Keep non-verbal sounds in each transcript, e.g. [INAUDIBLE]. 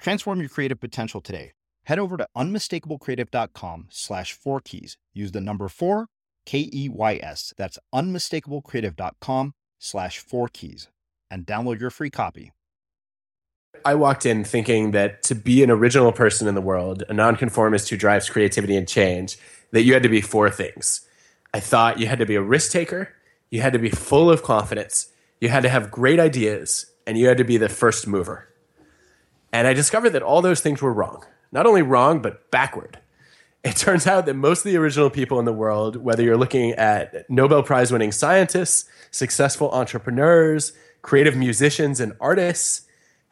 Transform your creative potential today. Head over to unmistakablecreative.com slash four keys. Use the number four, K E Y S. That's unmistakablecreative.com slash four keys and download your free copy. I walked in thinking that to be an original person in the world, a nonconformist who drives creativity and change, that you had to be four things. I thought you had to be a risk taker, you had to be full of confidence, you had to have great ideas, and you had to be the first mover. And I discovered that all those things were wrong. Not only wrong, but backward. It [LAUGHS] turns out that most of the original people in the world, whether you're looking at Nobel Prize winning scientists, successful entrepreneurs, creative musicians, and artists,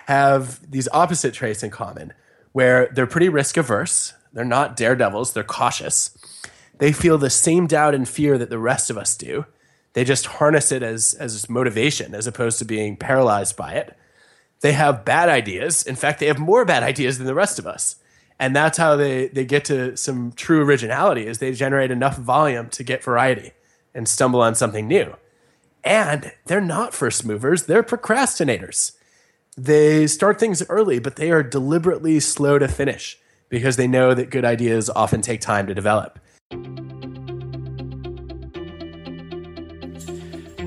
have these opposite traits in common, where they're pretty risk averse. They're not daredevils, they're cautious. They feel the same doubt and fear that the rest of us do. They just harness it as, as motivation as opposed to being paralyzed by it they have bad ideas. In fact, they have more bad ideas than the rest of us. And that's how they, they get to some true originality is they generate enough volume to get variety and stumble on something new. And they're not first movers, they're procrastinators. They start things early, but they are deliberately slow to finish because they know that good ideas often take time to develop.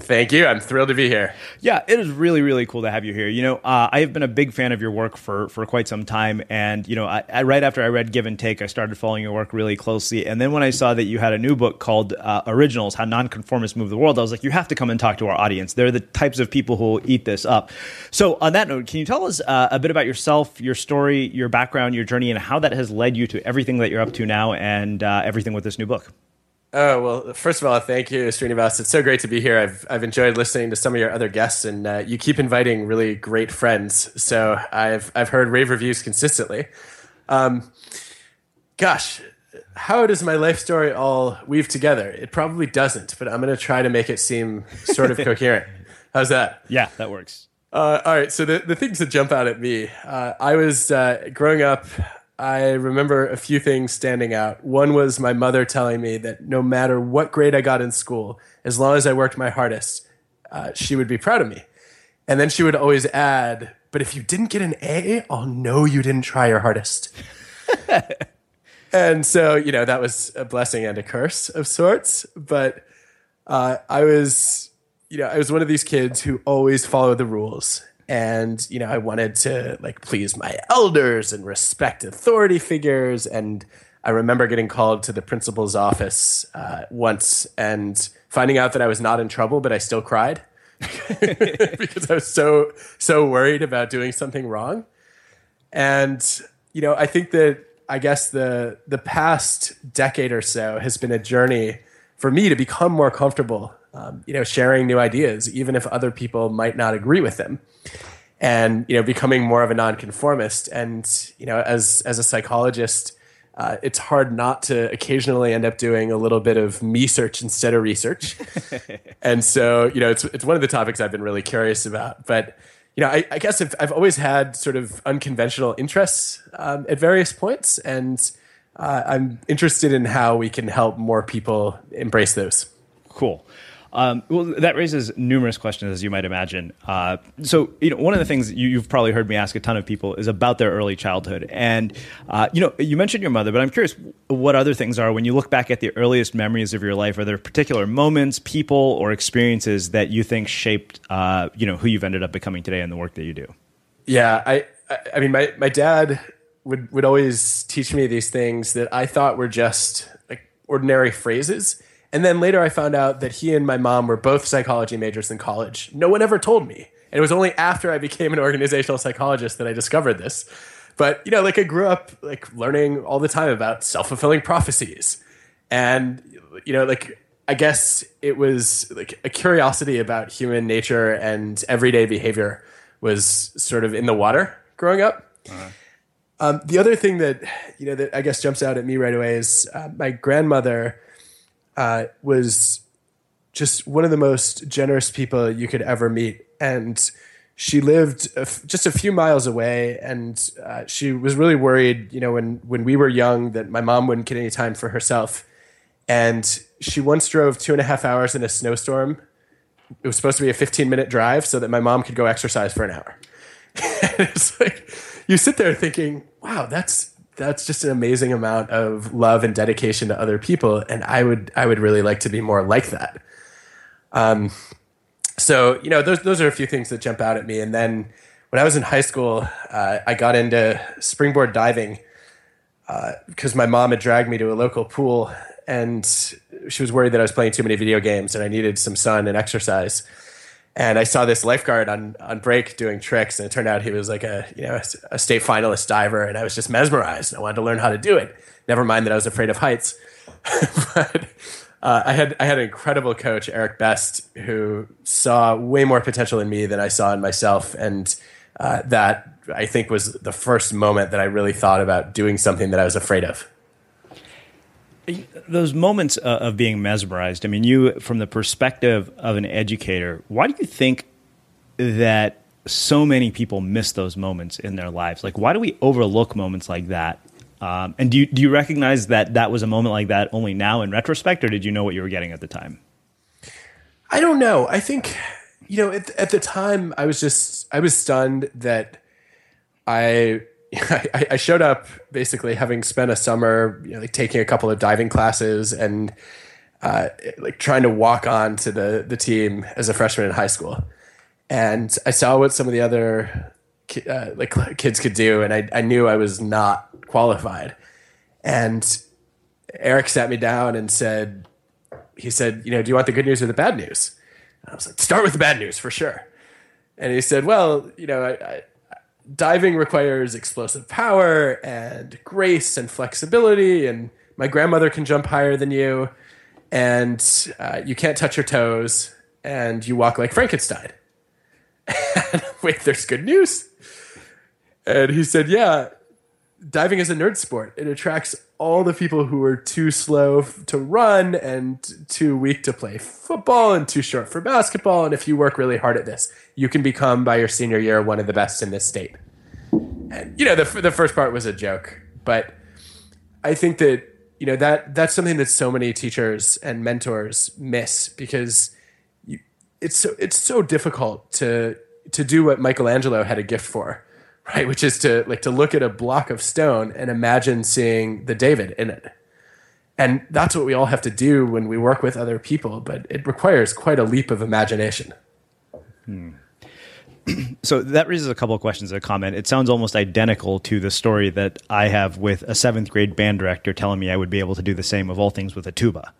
Thank you. I'm thrilled to be here. Yeah, it is really, really cool to have you here. You know, uh, I have been a big fan of your work for for quite some time, and you know, I, I, right after I read Give and Take, I started following your work really closely. And then when I saw that you had a new book called uh, Originals: How Nonconformists Move the World, I was like, you have to come and talk to our audience. They're the types of people who will eat this up. So, on that note, can you tell us uh, a bit about yourself, your story, your background, your journey, and how that has led you to everything that you're up to now, and uh, everything with this new book? Oh well, first of all, thank you, Srinivas. It's so great to be here. I've I've enjoyed listening to some of your other guests, and uh, you keep inviting really great friends. So I've I've heard rave reviews consistently. Um, gosh, how does my life story all weave together? It probably doesn't, but I'm going to try to make it seem sort of [LAUGHS] coherent. How's that? Yeah, that works. Uh, all right. So the the things that jump out at me, uh, I was uh, growing up. I remember a few things standing out. One was my mother telling me that no matter what grade I got in school, as long as I worked my hardest, uh, she would be proud of me. And then she would always add, but if you didn't get an A, I'll know you didn't try your hardest. [LAUGHS] and so, you know, that was a blessing and a curse of sorts. But uh, I was, you know, I was one of these kids who always followed the rules and you know i wanted to like please my elders and respect authority figures. And i remember getting called to the principal's office uh, once and finding out that i was not in trouble but i still cried. [LAUGHS] Because i was so so worried about doing something wrong. And you know i think that i guess the the past decade or so has been a journey for me to become more comfortable um, you know, sharing new ideas, even if other people might not agree with them, and you know, becoming more of a nonconformist. And you know, as as a psychologist, uh, it's hard not to occasionally end up doing a little bit of me search instead of research. [LAUGHS] and so, you know, it's it's one of the topics I've been really curious about. But you know, I, I guess I've, I've always had sort of unconventional interests um, at various points, and uh, I'm interested in how we can help more people embrace those. Cool. Um, well, that raises numerous questions, as you might imagine. Uh, so, you know, one of the things you, have probably heard me ask a ton of people is about their early childhood. And, uh, you know, you mentioned your mother, but I'm curious what other things are when you look back at the earliest memories of your life. Are there particular moments, people, or experiences that you think shaped, uh, you know, who you've ended up becoming today and the work that you do? Yeah, I, I mean, my my dad would would always teach me these things that I thought were just like ordinary phrases and then later I found out that he and my mom were both psychology majors in college. No one ever told me. And it was only after I became an organizational psychologist that I discovered this. But, you know, like I grew up like learning all the time about self-fulfilling prophecies. And you know, like I guess it was like a curiosity about human nature and everyday behavior was sort of in the water growing up. Uh-huh. Um, the other thing that you know that I guess jumps out at me right away is uh, my grandmother uh, was just one of the most generous people you could ever meet. And she lived a f- just a few miles away, and uh, she was really worried, you know, when when we were young, that my mom wouldn't get any time for herself. And she once drove two and a half hours in a snowstorm. It was supposed to be a 15 minute drive so that my mom could go exercise for an hour. [LAUGHS] it's like you sit there thinking, wow, that's that's just an amazing amount of love and dedication to other people, and I would I would really like to be more like that. Um, so you know those those are a few things that jump out at me, and then when I was in high school, uh, I got into springboard diving because uh, my mom had dragged me to a local pool, and she was worried that I was playing too many video games and I needed some sun and exercise. And I saw this lifeguard on on break doing tricks, and it turned out he was like a you know a state finalist diver, and I was just mesmerized. I wanted to learn how to do it. Never mind that I was afraid of heights. [LAUGHS] but uh, I had I had an incredible coach, Eric Best, who saw way more potential in me than I saw in myself, and uh, that I think was the first moment that I really thought about doing something that I was afraid of. Those moments uh, of being mesmerized. I mean, you, from the perspective of an educator, why do you think that so many people miss those moments in their lives? Like, why do we overlook moments like that? Um, and do you, do you recognize that that was a moment like that only now in retrospect, or did you know what you were getting at the time? I don't know. I think you know at, at the time I was just I was stunned that I [LAUGHS] I, I, showed up basically having spent a summer, you know, like taking a couple of diving classes and uh, like trying to walk on to the the team as a freshman in high school. And I saw what some of the other uh, like [LAUGHS] kids could do, and I, I knew I was not qualified. And Eric sat me down and said, he said, you know, do you want the good news or the bad news? And I was like, start with the bad news for sure. And he said, well, you know, I, I diving requires explosive power and grace and flexibility and my grandmother can jump higher than you and uh, you can't touch your toes and you walk like frankenstein. [LAUGHS] Wait there's good news? And he said yeah diving is a nerd sport. It attracts all the people who are too slow to run and too weak to play football and too short for basketball. And if you work really hard at this, you can become by your senior year one of the best in this state. And you know, the the first part was a joke, but I think that you know that that's something that so many teachers and mentors miss because you, it's so it's so difficult to to do what Michelangelo had a gift for right? Which is to like to look at a block of stone and imagine seeing the David in it. And that's what we all have to do when we work with other people, but it requires quite a leap of imagination. Hmm. [CLEARS THROAT] so that raises a couple of questions. And a comment. It sounds almost identical to the story that I have with a seventh grade band director telling me I would be able to do the same of all things with a tuba,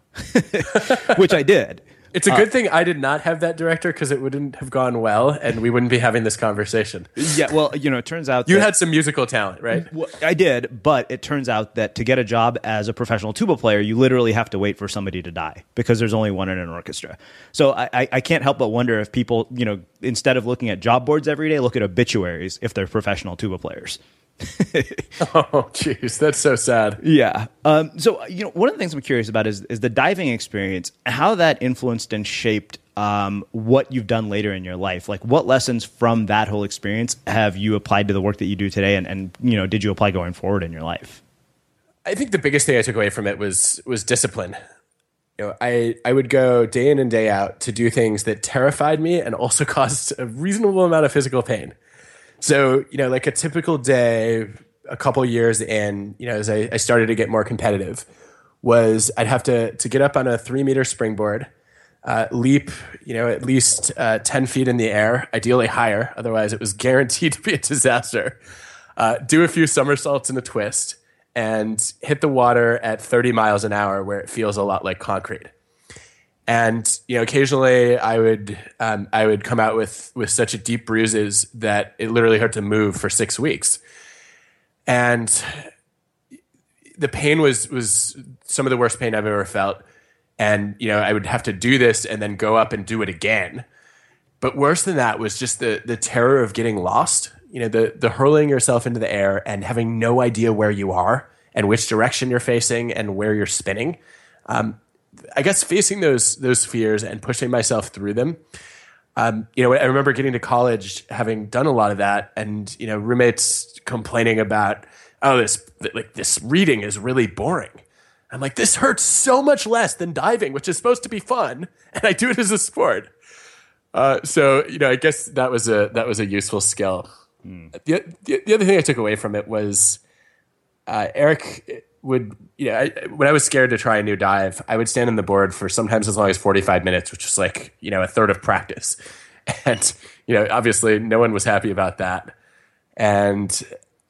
[LAUGHS] which I did. It's a good uh, thing I did not have that director because it wouldn't have gone well, and we wouldn't be having this conversation. Yeah, well, you know, it turns out you had some musical talent, right? Well, I did, but it turns out that to get a job as a professional tuba player, you literally have to wait for somebody to die because there's only one in an orchestra. So I, I can't help but wonder if people, you know, instead of looking at job boards every day, look at obituaries if they're professional tuba players. [LAUGHS] oh, jeez, that's so sad. Yeah. Um, so, you know, one of the things I'm curious about is is the diving experience, how that influenced and shaped um, what you've done later in your life. Like, what lessons from that whole experience have you applied to the work that you do today, and, and you know, did you apply going forward in your life? I think the biggest thing I took away from it was was discipline. You know, I I would go day in and day out to do things that terrified me and also [LAUGHS] caused a reasonable amount of physical pain. So, you know, like a typical day, a couple years in, you know, as I, I, started to get more competitive, was I'd have to to get up on a three meter springboard, uh, leap, you know, at least uh, ten feet in the air, ideally higher. Otherwise, it was guaranteed [LAUGHS] to be a disaster. Uh, do a few somersaults and a twist, and hit the water at 30 miles an hour, where it feels a lot like concrete and you know occasionally i would um, i would come out with with such deep bruises that it literally hurt to move for six weeks. And the pain was was some of the worst pain i've ever felt. And you know i would have to do this and then go up and do it again. But worse than that was just the the terror of getting lost you know the the hurling yourself into the air and having no idea where you are and which direction you're facing and where you're spinning. Um, I guess facing those those fears and pushing myself through them. Um, you know, I remember getting to college, having done a lot of that, and you know, roommates complaining about, oh, this like this reading is really boring. I'm like, this hurts so much less than diving, which is supposed to be fun, and I do it as a sport. Uh, so you know, I guess that was a that was a useful skill. Mm. The, the the other thing I took away from it was uh, Eric would, you know, I, when I was scared to try a new dive, I would stand on the board for sometimes as long as 45 minutes, which is like, you know, a third of practice. [LAUGHS] And, you know, obviously no one was happy about that. And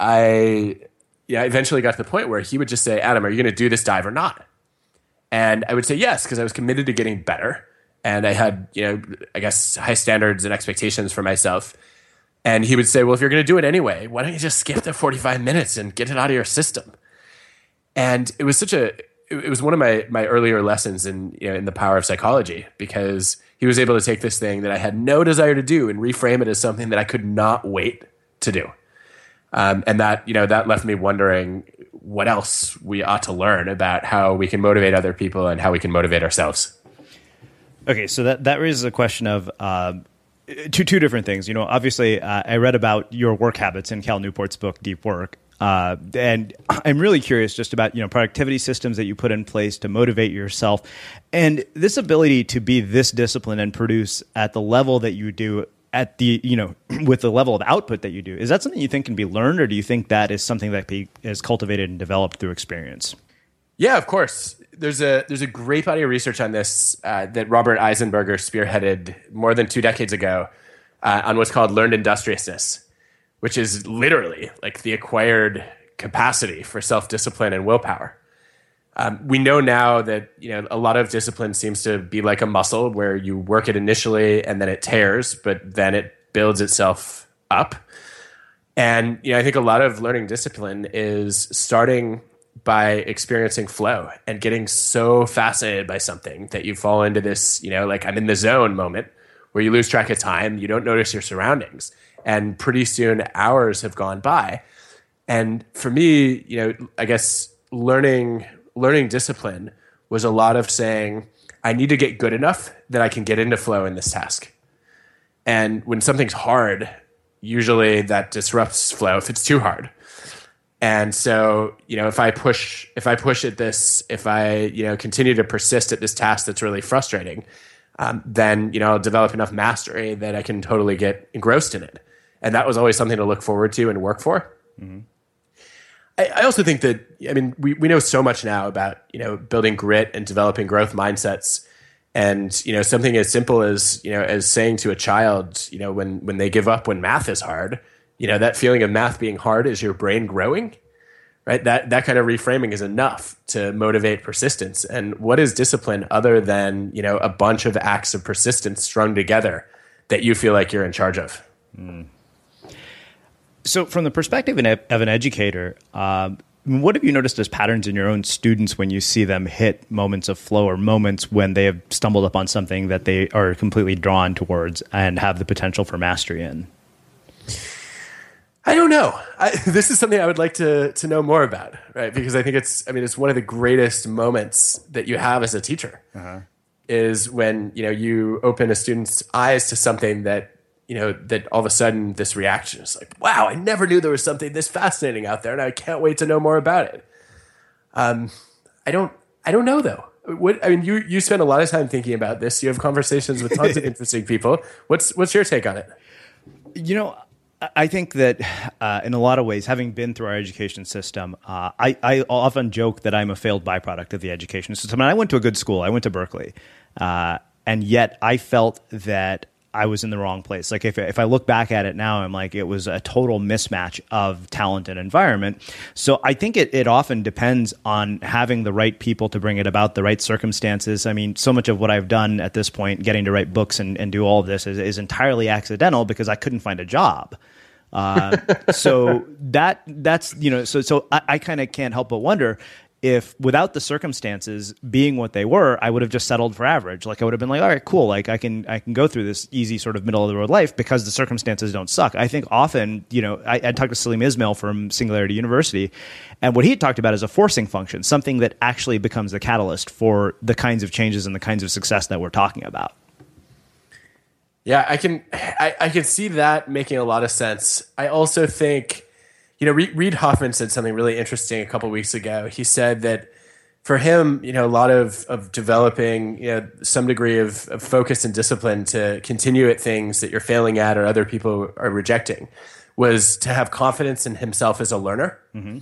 I, yeah, eventually got to the point where he would just say, Adam, are you going to do this dive or not? And I would say yes, because I was committed to getting better. And I had, you know, I guess high standards and expectations for myself. And he would say, well, if you're going to do it anyway, why don't you just skip the 45 minutes and get it out of your system? And it was such a, it was one of my, my earlier lessons in, you know, in the power of psychology because he was able to take this thing that I had no desire to do and reframe it as something that I could not wait to do. Um, and that, you know, that left me wondering what else we ought to learn about how we can motivate other people and how we can motivate ourselves. Okay, so that that raises a question of uh, two two different things. You know, obviously, uh, I read about your work habits in Cal Newport's book Deep Work, uh, and [CLEARS THROAT] I'm really curious just about you know productivity systems that you put in place to motivate yourself, and this ability to be this disciplined and produce at the level that you do at the you know [CLEARS THROAT] with the level of output that you do. Is that something you think can be learned, or do you think that is something that be, is cultivated and developed through experience? Yeah, of course. There's a there's a great body of research on this uh, that Robert Eisenberger spearheaded more than two decades ago uh, on what's called learned industriousness, which is literally like the acquired capacity for self discipline and willpower. Um, we know now that you know a lot of discipline seems to be like a muscle where you work it initially and then it tears, but then it builds itself up. And you know, I think a lot of learning discipline is starting by experiencing flow and getting so fascinated by something that you fall into this, you know, like I'm in the zone moment where you lose track of time, you don't notice your surroundings, and pretty soon hours have gone by. And for me, you know, I guess learning learning discipline was a lot of saying, I need to get good enough that I can get into flow in this task. And when something's hard, usually that disrupts flow if it's too hard. And so, you know, if I push, if I push at this, if I, you know, continue to persist at this task that's really frustrating, um, then, you know, I'll develop enough mastery that I can totally get engrossed in it. And that was always something to look forward to and work for. Mm-hmm. I, I also think that, I mean, we, we know so much now about, you know, building grit and developing growth mindsets and you know something as simple as you know as saying to a child you know when when they give up when math is hard you know that feeling of math being hard is your brain growing right that that kind of reframing is enough to motivate persistence and what is discipline other than you know a bunch of acts of persistence strung together that you feel like you're in charge of mm. So from the perspective of an educator um, what have you noticed as patterns in your own students when you see them hit moments of flow or moments when they have stumbled upon something that they are completely drawn towards and have the potential for mastery in I don't know. I, [LAUGHS] this is something I would like to to know more about, right? Because I think it's, I mean, it's one of the greatest moments that you have as a teacher uh-huh. is when you know you open a student's eyes to something that you know that all of a sudden this reaction is like, wow, I never knew there was something this fascinating out there, and I can't wait to know more about it. Um, I don't, I don't know though. What I mean, you you spend a lot of time thinking about this. You have conversations with tons of [LAUGHS] interesting people. What's what's your take on it? You know, I think that uh, in a lot of ways, having been through our education system, uh, I, I, often joke that I'm a failed byproduct of the education system. And I went to a good school, I went to Berkeley. Uh, and yet I felt that I was in the wrong place. Like if if I look back at it now, I'm like it was a total mismatch of talent and environment. So I think it it often depends on having the right people to bring it about, the right circumstances. I mean, so much of what I've done at this point, getting to write books and, and do all of this, is, is entirely accidental because I couldn't find a job. Uh, [LAUGHS] so that that's you know so so I, I kind of can't help but wonder if without the circumstances being what they were, I would have just settled for average. Like I would have been like, all right, cool. Like I can I can go through this easy sort of middle of the road life because the circumstances don't suck. I think often, you know, I, I talked to Salim Ismail from Singularity University, and what he had talked about is a forcing function, something that actually becomes the catalyst for the kinds of changes and the kinds of success that we're talking about. Yeah, I can I, I can see that making a lot of sense. I also think you know, Reid Hoffman said something really interesting a couple weeks ago. He said that for him, you know, a lot of of developing, you know, some degree of, of focus and discipline to continue at things that you're failing at or other people are rejecting was to have confidence in himself as a learner. Mm-hmm.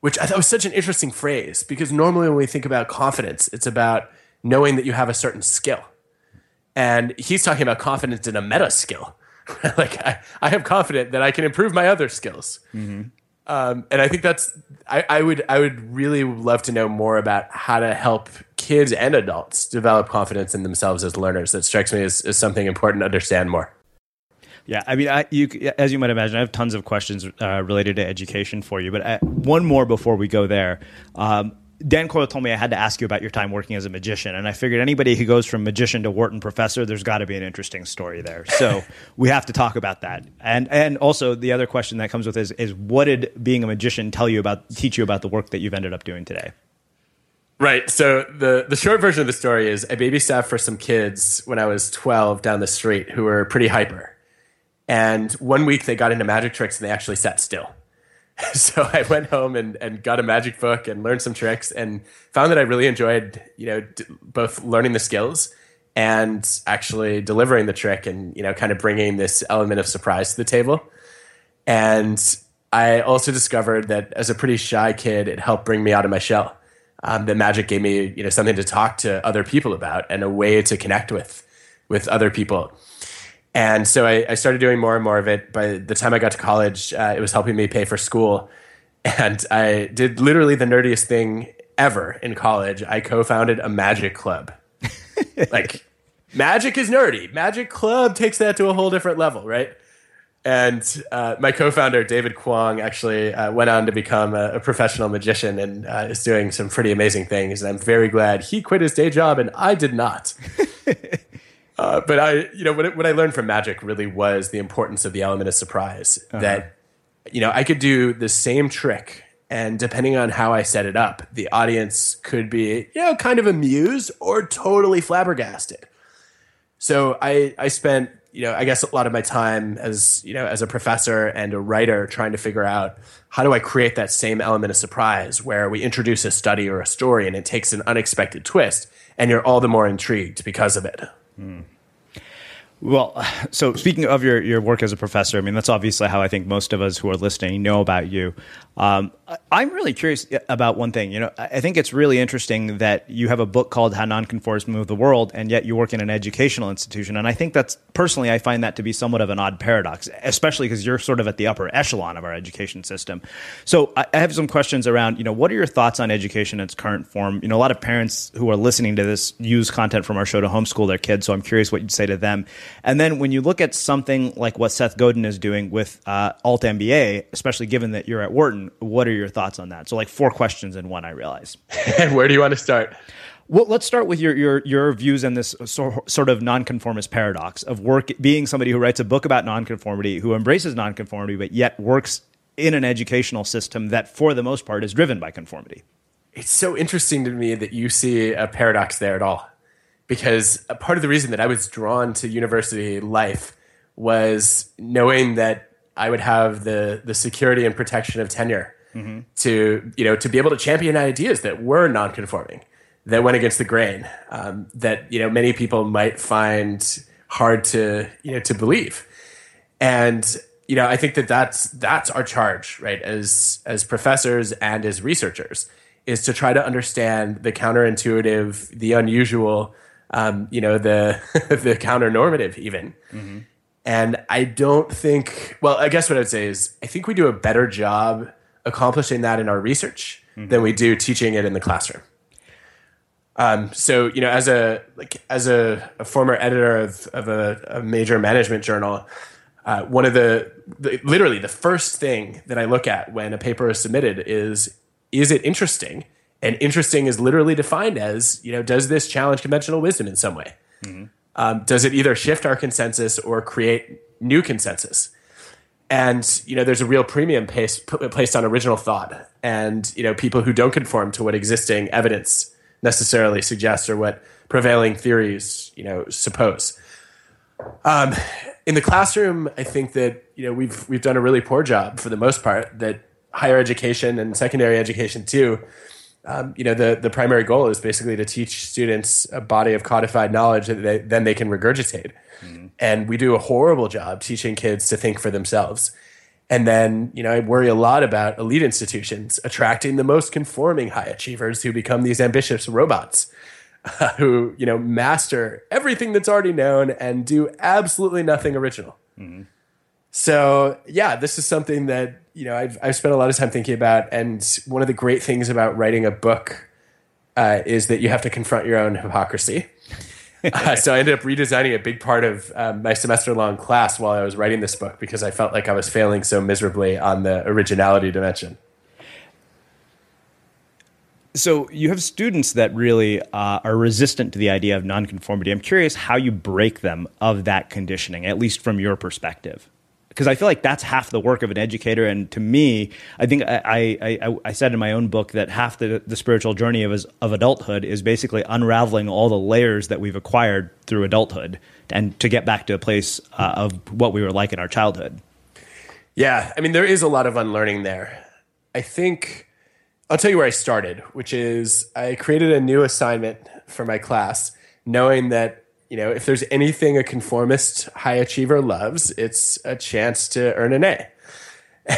which I thought was such an interesting phrase because normally when we think about confidence, it's about knowing that you have a certain skill. And he's talking about confidence in a meta skill. [LAUGHS] like I, I am confident that I can improve my other skills. Mm-hmm. Um, and I think that's I, I would I would really love to know more about how to help kids and adults develop confidence in themselves as learners. That strikes me as, as something important to understand more. Yeah, I mean, I, you, as you might imagine, I have tons of questions uh, related to education for you. But I, uh, one more before we go there. Um, Dan Coyle told me I had to ask you about your time working as a magician, and I figured anybody who goes from magician to Wharton professor, there's got to be an interesting story there. So we have to talk about that. And and also the other question that comes with is is what did being a magician tell you about teach you about the work that you've ended up doing today? Right. So the the short version of the story is I babysat for some kids when I was 12 down the street who were pretty hyper. And one week they got into magic tricks and they actually sat still. [LAUGHS] so I went home and, and got a magic book and learned some tricks and found that I really enjoyed, you know, d- both learning the skills and actually delivering the trick and, you know, kind of bringing this element of surprise to the table. And I also discovered that as a pretty shy kid, it helped bring me out of my shell. Um, that magic gave me, you know, something to talk to other people about and a way to connect with, with other people. And so I, I, started doing more and more of it. By the time I got to college, uh, it was helping me pay for school. [LAUGHS] And I did literally the nerdiest thing ever in college. I co founded a magic club. [LAUGHS] like, magic is nerdy. Magic club takes that to a whole different level, right? And uh, my co founder, David Kwong, actually uh, went on to become a, a professional magician and uh, is doing some pretty amazing things. And I'm very glad he quit his day job and I did not. [LAUGHS] Uh, but I, you know, what, what I learned from magic really was the importance of the element of surprise. Uh-huh. That, you know, I could do the same trick, and depending on how I set it up, the audience could be, you know, kind of amused or totally flabbergasted. So I, I spent, you know, I guess a lot of my time as, you know, as a professor and a writer trying to figure out how do I create that same element of surprise where we introduce a study or a story and it takes an unexpected twist, and you're all the more intrigued because of it. Mm. Well, so speaking of your, your work as a professor, I mean, that's obviously how I think most of us who are listening know about you. Um, I'm really curious about one thing. You know, I think it's really interesting that you have a book called How Nonconformists Move the World, and yet you work in an educational institution. And I think that's personally, I find that to be somewhat of an odd paradox, especially because you're sort of at the upper echelon of our education system. So I have some questions around, you know, what are your thoughts on education in its current form? You know, a lot of parents who are listening to this use content from our show to homeschool their kids. So I'm curious what you'd say to them. And then when you look at something like what Seth Godin is doing with uh, Alt MBA, especially given that you're at Wharton, what are your thoughts on that? So, like four questions in one, I realize. [LAUGHS] and where do you want to start? Well, let's start with your your your views on this sort of nonconformist paradox of work being somebody who writes a book about nonconformity, who embraces nonconformity, but yet works in an educational system that, for the most part, is driven by conformity. It's so interesting to me that you see a paradox there at all, because a part of the reason that I was drawn to university life was knowing that I would have the the security and protection of tenure mm-hmm. to you know to be able to champion ideas that were nonconforming, that went against the grain, um, that you know many people might find hard to you know to believe, and you know I think that that's that's our charge, right? As as professors and as researchers, is to try to understand the counterintuitive, the unusual, um, you know, the [LAUGHS] the counter normative even. Mm-hmm and I don't think, well, I guess what I'd say is I think we do a better job accomplishing that in our research mm-hmm. than we do teaching it in the classroom. Um, so, you know, as a like as a, a former editor of, of a, a major management journal, uh, one of the, the literally the first thing that I look at when a paper is submitted is is it interesting? And interesting is literally defined as you know, does this challenge conventional wisdom in some way? Mm-hmm um, does it either shift our consensus or create new consensus? And you know, there's a real premium placed, placed on original thought, and you know, people who don't conform to what existing evidence necessarily suggests or what prevailing theories you know suppose. Um, in the classroom, I think that you know we've we've done a really poor job for the most part. That higher education and secondary education too um, you know, the, the primary goal is basically to teach students a body of codified knowledge that they, then they can regurgitate. Mm-hmm. And we do a horrible job teaching kids to think for themselves. And then, you know, I worry a lot about elite institutions attracting the most conforming high achievers who become these ambitious robots uh, [LAUGHS] who, you know, master everything that's already known and do absolutely nothing original. Mm-hmm. So, yeah, this is something that, you know, I've, I've spent a lot of time thinking about. And one of the great things about writing a book uh, is that you have to confront your own hypocrisy. [LAUGHS] uh, so I ended up redesigning a big part of um, my semester long class while I was writing this book because I felt like I was failing so miserably on the originality dimension. So you have students that really uh, are resistant to the idea of nonconformity. I'm curious how you break them of that conditioning, at least from your perspective because I feel like that's half the work of an educator. And to me, I think I, I, I, said in my own book that half the, the spiritual journey of, of adulthood is basically unraveling all the layers that we've acquired through adulthood and to get back to a place uh, of what we were like in our childhood. Yeah, I mean, there is a lot of unlearning there. I think I'll tell you where I started, which is I created a new assignment for my class, knowing that you know, if there's anything a conformist high achiever loves, it's a chance to earn an A. [LAUGHS]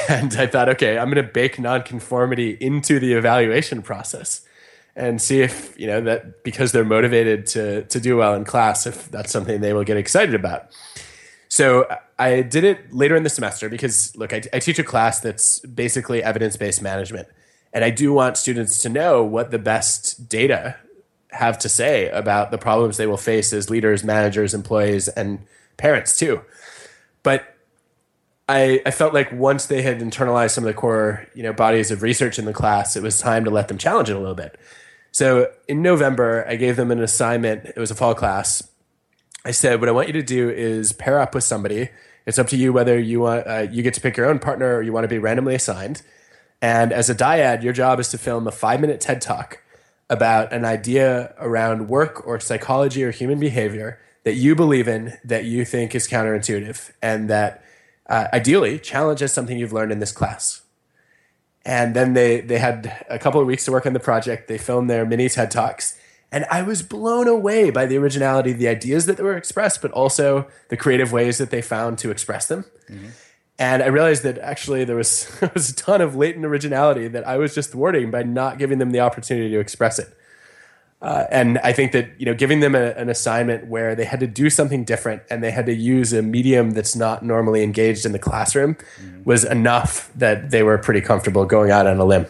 And I thought, okay, I'm going to bake nonconformity into the evaluation process and see if, you know, that because they're motivated to, to do well in class, if that's something they will get excited about. So I did it later in the semester because, look, I, I teach a class that's basically evidence based management. And I do want students to know what the best data have to say about the problems they will face as leaders, managers, employees, and parents too. But I, I felt like once they had internalized some of the core you know bodies of research in the class, it was time to let them challenge it a little bit. So in November, I gave them an assignment. It was a fall class. I said, "What I want you to do is pair up with somebody. It's up to you whether you want uh, you get to pick your own partner or you want to be randomly assigned. And as a dyad, your job is to film a five minute TED talk about an idea around work or psychology or human behavior that you believe in that you think is counterintuitive and that uh, ideally challenges something you've learned in this class. And then they they had a couple of weeks to work on the project. They filmed their mini TED Talks. And I was blown away by the originality, the ideas that were expressed, but also the creative ways that they found to express them. Mm-hmm. And I realized that actually there was, [LAUGHS] there was a ton of latent originality that I was just thwarting by not giving them the opportunity to express it. Uh, and I think that you know, giving them a, an assignment where they had to do something different and they had to use a medium that's not normally engaged in the classroom mm-hmm. was enough that they were pretty comfortable going out on a limb.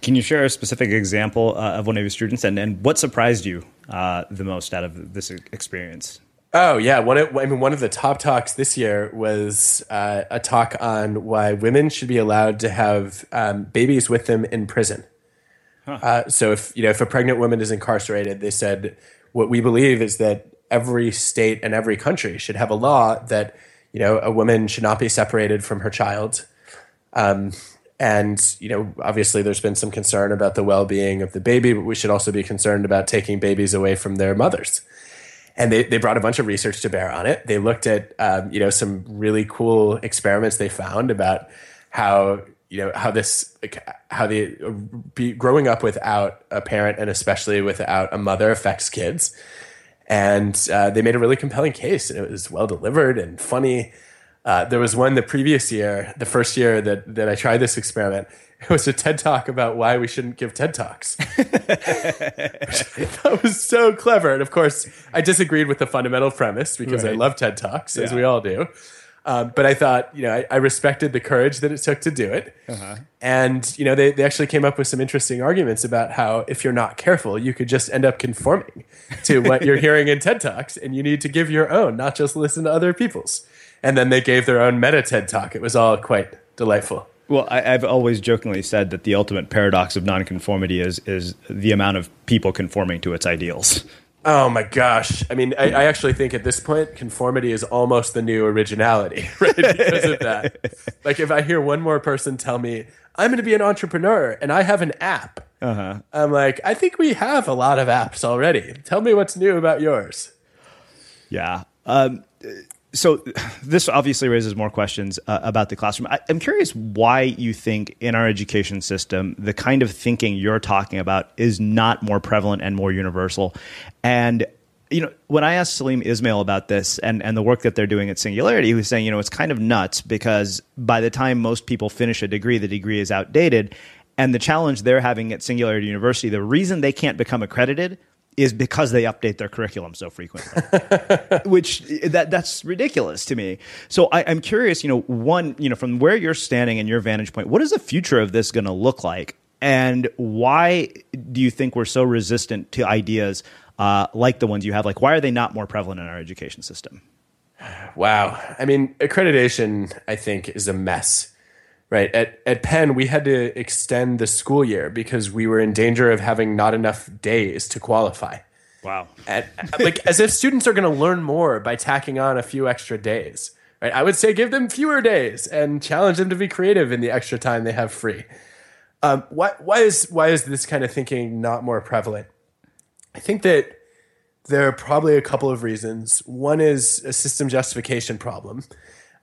Can you share a specific example uh, of one of your students and, and what surprised you uh, the most out of this experience? Oh yeah, one of I mean one of the top talks this year was uh, a talk on why women should be allowed to have um, babies with them in prison. Huh. Uh, so if you know if a pregnant woman is incarcerated, they said what we believe is that every state and every country should have a law that you know a woman should not be separated from her child. Um, and you know obviously there's been some concern about the well-being of the baby but we should also be concerned about taking babies away from their mothers and they, they brought a bunch of research to bear on it. They looked at um, you know some really cool experiments they found about how you know how this how the be growing up without a parent and especially without a mother affects kids. And uh, they made a really compelling case, and it was well delivered and funny. Uh, there was one the previous year, the first year that that I tried this experiment it was a TED talk about why we shouldn't give TED talks. [LAUGHS] that was so clever. And of course, I disagreed with the fundamental premise because right. I love TED talks, yeah. as we all do. Um, but I thought, you know, I, I, respected the courage that it took to do it. Uh-huh. And, you know, they, they actually came up with some interesting arguments about how if you're not careful, you could just end up conforming to what you're [LAUGHS] hearing in TED Talks and you need to give your own, not just listen to other people's. And then they gave their own meta TED Talk. It was all quite delightful. Well, I, have always jokingly said that the ultimate paradox of nonconformity is is the amount of people conforming to its ideals. Oh my gosh! I mean, I, I actually think at this point, conformity is almost the new originality, [LAUGHS] right? Because of that. like, if I hear one more person tell me I'm going to be an entrepreneur and I have an app, uh-huh. I'm like, I think we have a lot of apps already. Tell me what's new about yours. Yeah. Um, so this obviously raises more questions uh, about the classroom. I, am curious why you think in our education system the kind of thinking you're talking about is not more prevalent and more universal, and you know, when I asked Salim Ismail about this and, and the work that they're doing at Singularity, he was saying, you know, it's kind of nuts because by the time most people finish a degree, the degree is outdated. And the challenge they're having at Singularity University, the reason they can't become accredited is because they update their curriculum so frequently, [LAUGHS] which that that's ridiculous to me. So I, am curious, you know, one, you know, from where you're standing and your vantage point, what is the future of this going to look like, and why do you think we're so resistant to ideas uh, like the ones you have? Like, why are they not more prevalent in our education system? Wow, I mean, accreditation, I think, is a mess right. At, at penn we had to extend the school year because we were in danger of having not enough days to qualify. Wow. And, like as if students are going to learn more by tacking on a few extra days. Right. I would say give them fewer days and challenge them to be creative in the extra time they have free. Um, why, why is why is this kind of thinking not more prevalent? I think that there are probably a couple of reasons. One is a system justification problem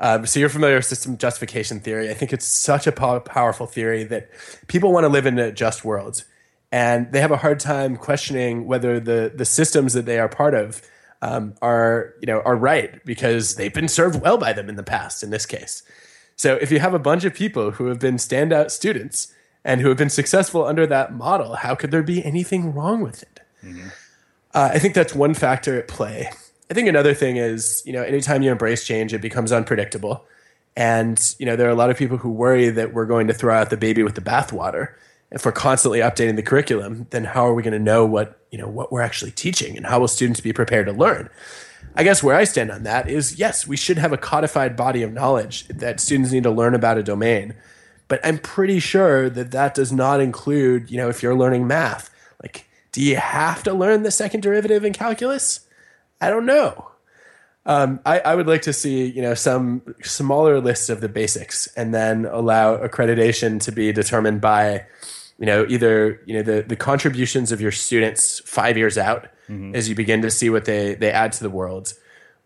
um, so you're familiar with system justification theory. I think it's such a po- powerful theory that people want to live in a just world, and they have a hard time questioning whether the the systems that they are part of um, are you know are right because they've been served well by them in the past. In this case, so if you have a bunch of people who have been standout students and who have been successful under that model, how could there be anything wrong with it? Mm-hmm. Uh, I think that's one factor at play. I think another thing is, you know, anytime you embrace change, it becomes unpredictable. And, you know, there are a lot of people who worry that we're going to throw out the baby with the bathwater. If we're constantly updating the curriculum, then how are we going to know what, you know, what we're actually teaching and how will students be prepared to learn? I guess where I stand on that is yes, we should have a codified body of knowledge that students need to learn about a domain. But I'm pretty sure that that does not include, you know, if you're learning math, like, do you have to learn the second derivative in calculus? I don't know. Um, I, I, would like to see you know some smaller list of the basics, and then allow accreditation to be determined by you know either you know the the contributions of your students five years out mm-hmm. as you begin to see what they they add to the world,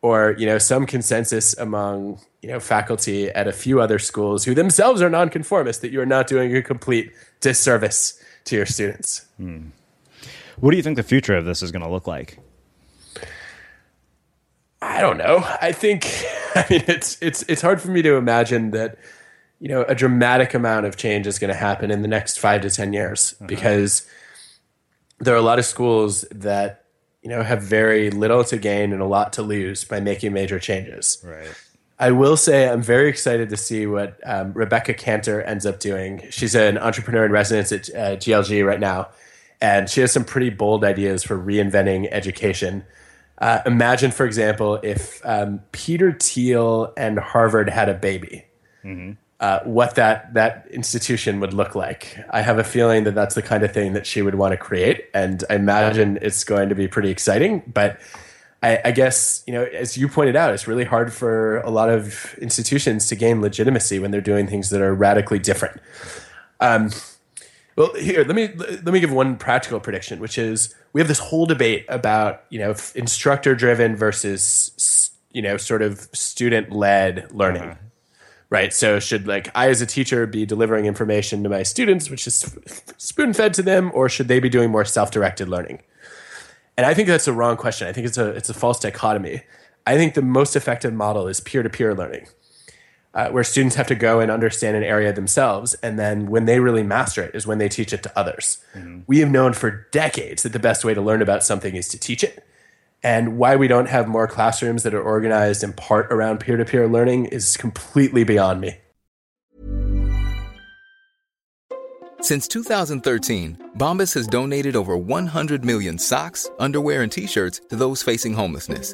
or you know some consensus among you know faculty at a few other schools who themselves are nonconformist that you are not doing a complete disservice to your students. Hmm. What do you think the future of this is going to look like? I don't know. I think [LAUGHS] I mean it's it's it's hard for me to imagine that you know a dramatic amount of change is going to happen in the next 5 to 10 years uh-huh. because there are a lot of schools that you know have very little to gain and a lot to lose by making major changes. Right. I will say I'm very excited to see what um, Rebecca Kantar ends up doing. She's an entrepreneur in residence at uh, GLG right now, and she has some pretty bold ideas for reinventing education uh, imagine, for example, if um, Peter Thiel and Harvard had a baby, mm-hmm. uh, what that that institution would look like. I have a feeling that that's the kind of thing that she would want to create, and I imagine it's going to be pretty exciting. But I, I guess you know, as you pointed out, it's really hard for a lot of institutions to gain legitimacy when they're doing things that are radically different. Um, well, here let me let me give one practical prediction, which is we have this whole debate about you know instructor driven versus you know sort of student led learning. Uh-huh. Right. So should like I as a teacher be delivering information to my students, which is spoon fed to them, or should they be doing more self directed learning? And I think that's a wrong question. I think it's a it's a false dichotomy. I think the most effective model is peer to peer learning uh, where students have to go and understand an area themselves. And then when they really master it is when they teach it to others. Mm-hmm. We have known for decades that the best way to learn about something is to teach it. And why we don't have more classrooms that are organized in part around peer to peer learning is completely beyond me. Since 2013, Bombas has donated over 100 million socks, underwear, and t shirts to those facing homelessness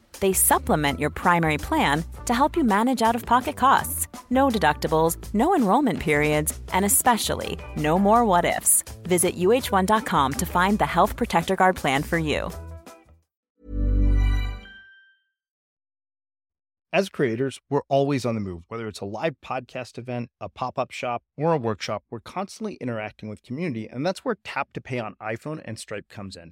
They supplement your primary plan to help you manage out of pocket costs. No deductibles, no enrollment periods, and especially no more what ifs. Visit uh1.com to find the Health Protector Guard plan for you. As creators, we're always on the move. Whether it's a live podcast event, a pop up shop, or a workshop, we're constantly interacting with community, and that's where Tap to Pay on iPhone and Stripe comes in.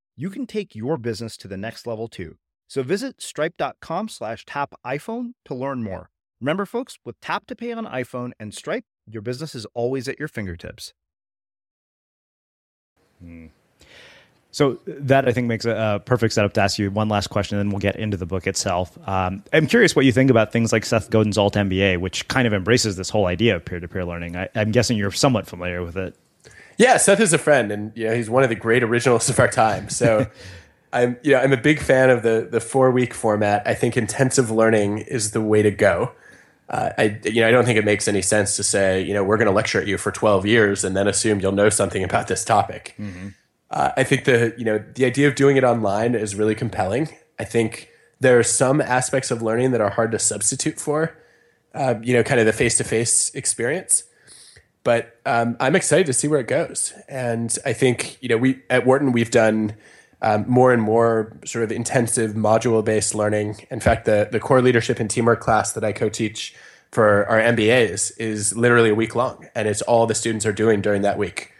you can take your business to the next level too. So visit stripe.com slash tap iPhone to learn more. Remember, folks, with Tap to Pay on iPhone and Stripe, your business is always at your fingertips. Hmm. So that I think makes a, a, perfect setup to ask you one last question, and then we'll get into the book itself. Um, I'm curious what you think about things like Seth Godin's Alt MBA, which kind of embraces this whole idea of peer-to-peer learning. I, I'm guessing you're somewhat familiar with it. Yeah, Seth is a friend, and you know, he's one of the great originals of our time. So. [LAUGHS] I'm you know, I'm a big fan of the the four week format. I think intensive learning is the way to go. Uh, I you know I don't think it makes any sense to say you know we're going to lecture at you for 12 years and then assume you'll know something about this topic. Mm-hmm. Uh, I think the you know the idea of doing it online is really compelling. I think there are some aspects of learning that are hard to substitute for, uh, you know, kind of the face to face experience. But um, I'm excited to see where it goes, and I think you know we at Wharton we've done. Um, more and more sort of intensive module based learning. In fact, the, the core leadership and teamwork class that I co teach for our MBAs is literally a week long, and it's all the students are doing during that week.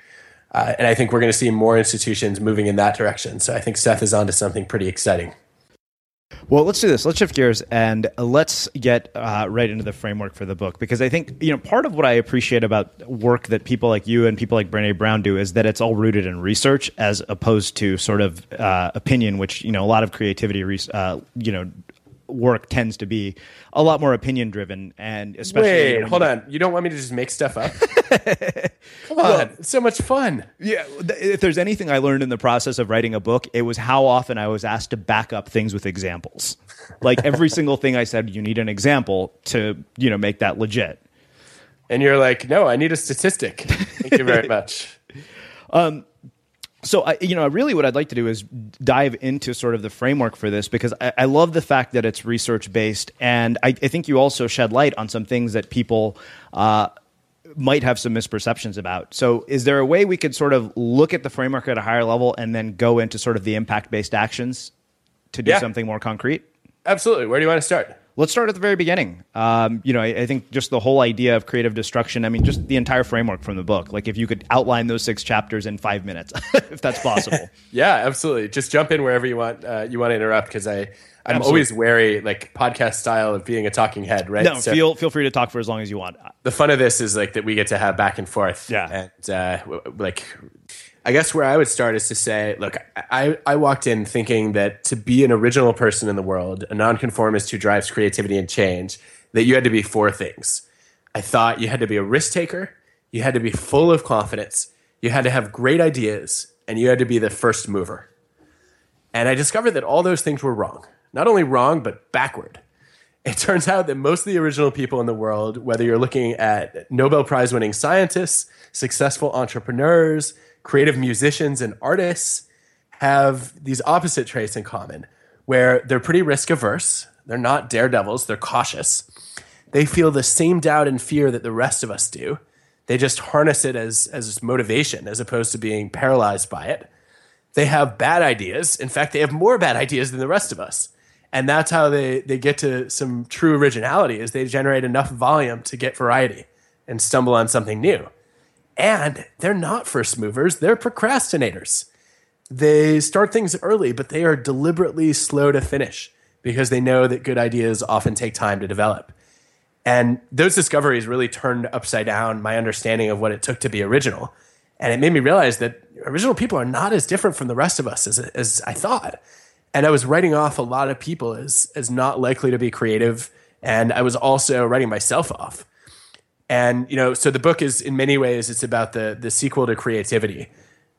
Uh, and I think we're going to see more institutions moving in that direction. So I think Seth is onto something pretty exciting. Well, let's do this. Let's shift gears and let's get uh, right into the framework for the book because I think you know part of what I appreciate about work that people like you and people like Brene Brown do is that it's all rooted in research as opposed to sort of uh, opinion, which you know a lot of creativity, uh, you know, work tends to be a lot more opinion driven and especially wait hold on. You don't want me to just make stuff up? [LAUGHS] Come on. Well, it's so much fun. Yeah if there's anything i learned in the process of writing a book it was how often i was asked to back up things with examples. Like every [LAUGHS] single thing i said you need an example to you know make that legit. And you're like no i need a statistic. Thank you very [LAUGHS] much. Um, so I, you know, really, what I'd like to do is dive into sort of the framework for this because I, I love the fact that it's research based, and I, I, think you also shed light on some things that people uh, might have some misperceptions about. So, is there a way we could sort of look at the framework at a higher level and then go into sort of the impact based actions to do Yeah. something more concrete? Absolutely. Where do you want to start? Let's start at the very beginning. Um, you know, I, I think just the whole idea of creative destruction. I mean, just the entire framework from the book. Like, if you could outline those six chapters in five minutes, [LAUGHS] if that's possible. [LAUGHS] Yeah, absolutely. Just jump in wherever you want. Uh, you want to interrupt because I, I'm Absolutely. always wary, like podcast style of being a talking head, right? no, So feel feel free to talk for as long as you want. the fun of this is like that we get to have back and forth. Yeah. and uh, like, I guess where I would start is to say, look, I, I walked in thinking that to be an original person in the world, a nonconformist who drives creativity and change, that you had to be four things. I thought you had to be a risk taker, you had to be full of confidence, you had to have great ideas, and you had to be the first mover. And I discovered that all those things were wrong. Not only wrong, but backward. It turns out that most of the original people in the world, whether you're looking at Nobel Prize winning scientists, successful entrepreneurs, creative musicians, and artists, have these opposite traits in common, where they're pretty risk averse. They're not daredevils, they're cautious. They feel the same doubt and fear that the rest of us do. They just harness it as, as motivation as opposed to being paralyzed by it they have bad ideas. In fact, they have more bad ideas than the rest of us. And that's how they, they get to some true originality is they generate enough volume to get variety and stumble on something new. And they're not first movers, they're procrastinators. They start things early, but they are deliberately slow to finish because they know that good ideas often take time to develop. And those discoveries really turned upside down my understanding of what it took to be original. And it made me realize that original people are not as different from the rest of us as, as I thought. And I was writing off a lot of people as, as not likely to be creative. And I was also writing myself off. And, you know, so the book is in many ways, it's about the, the sequel to creativity.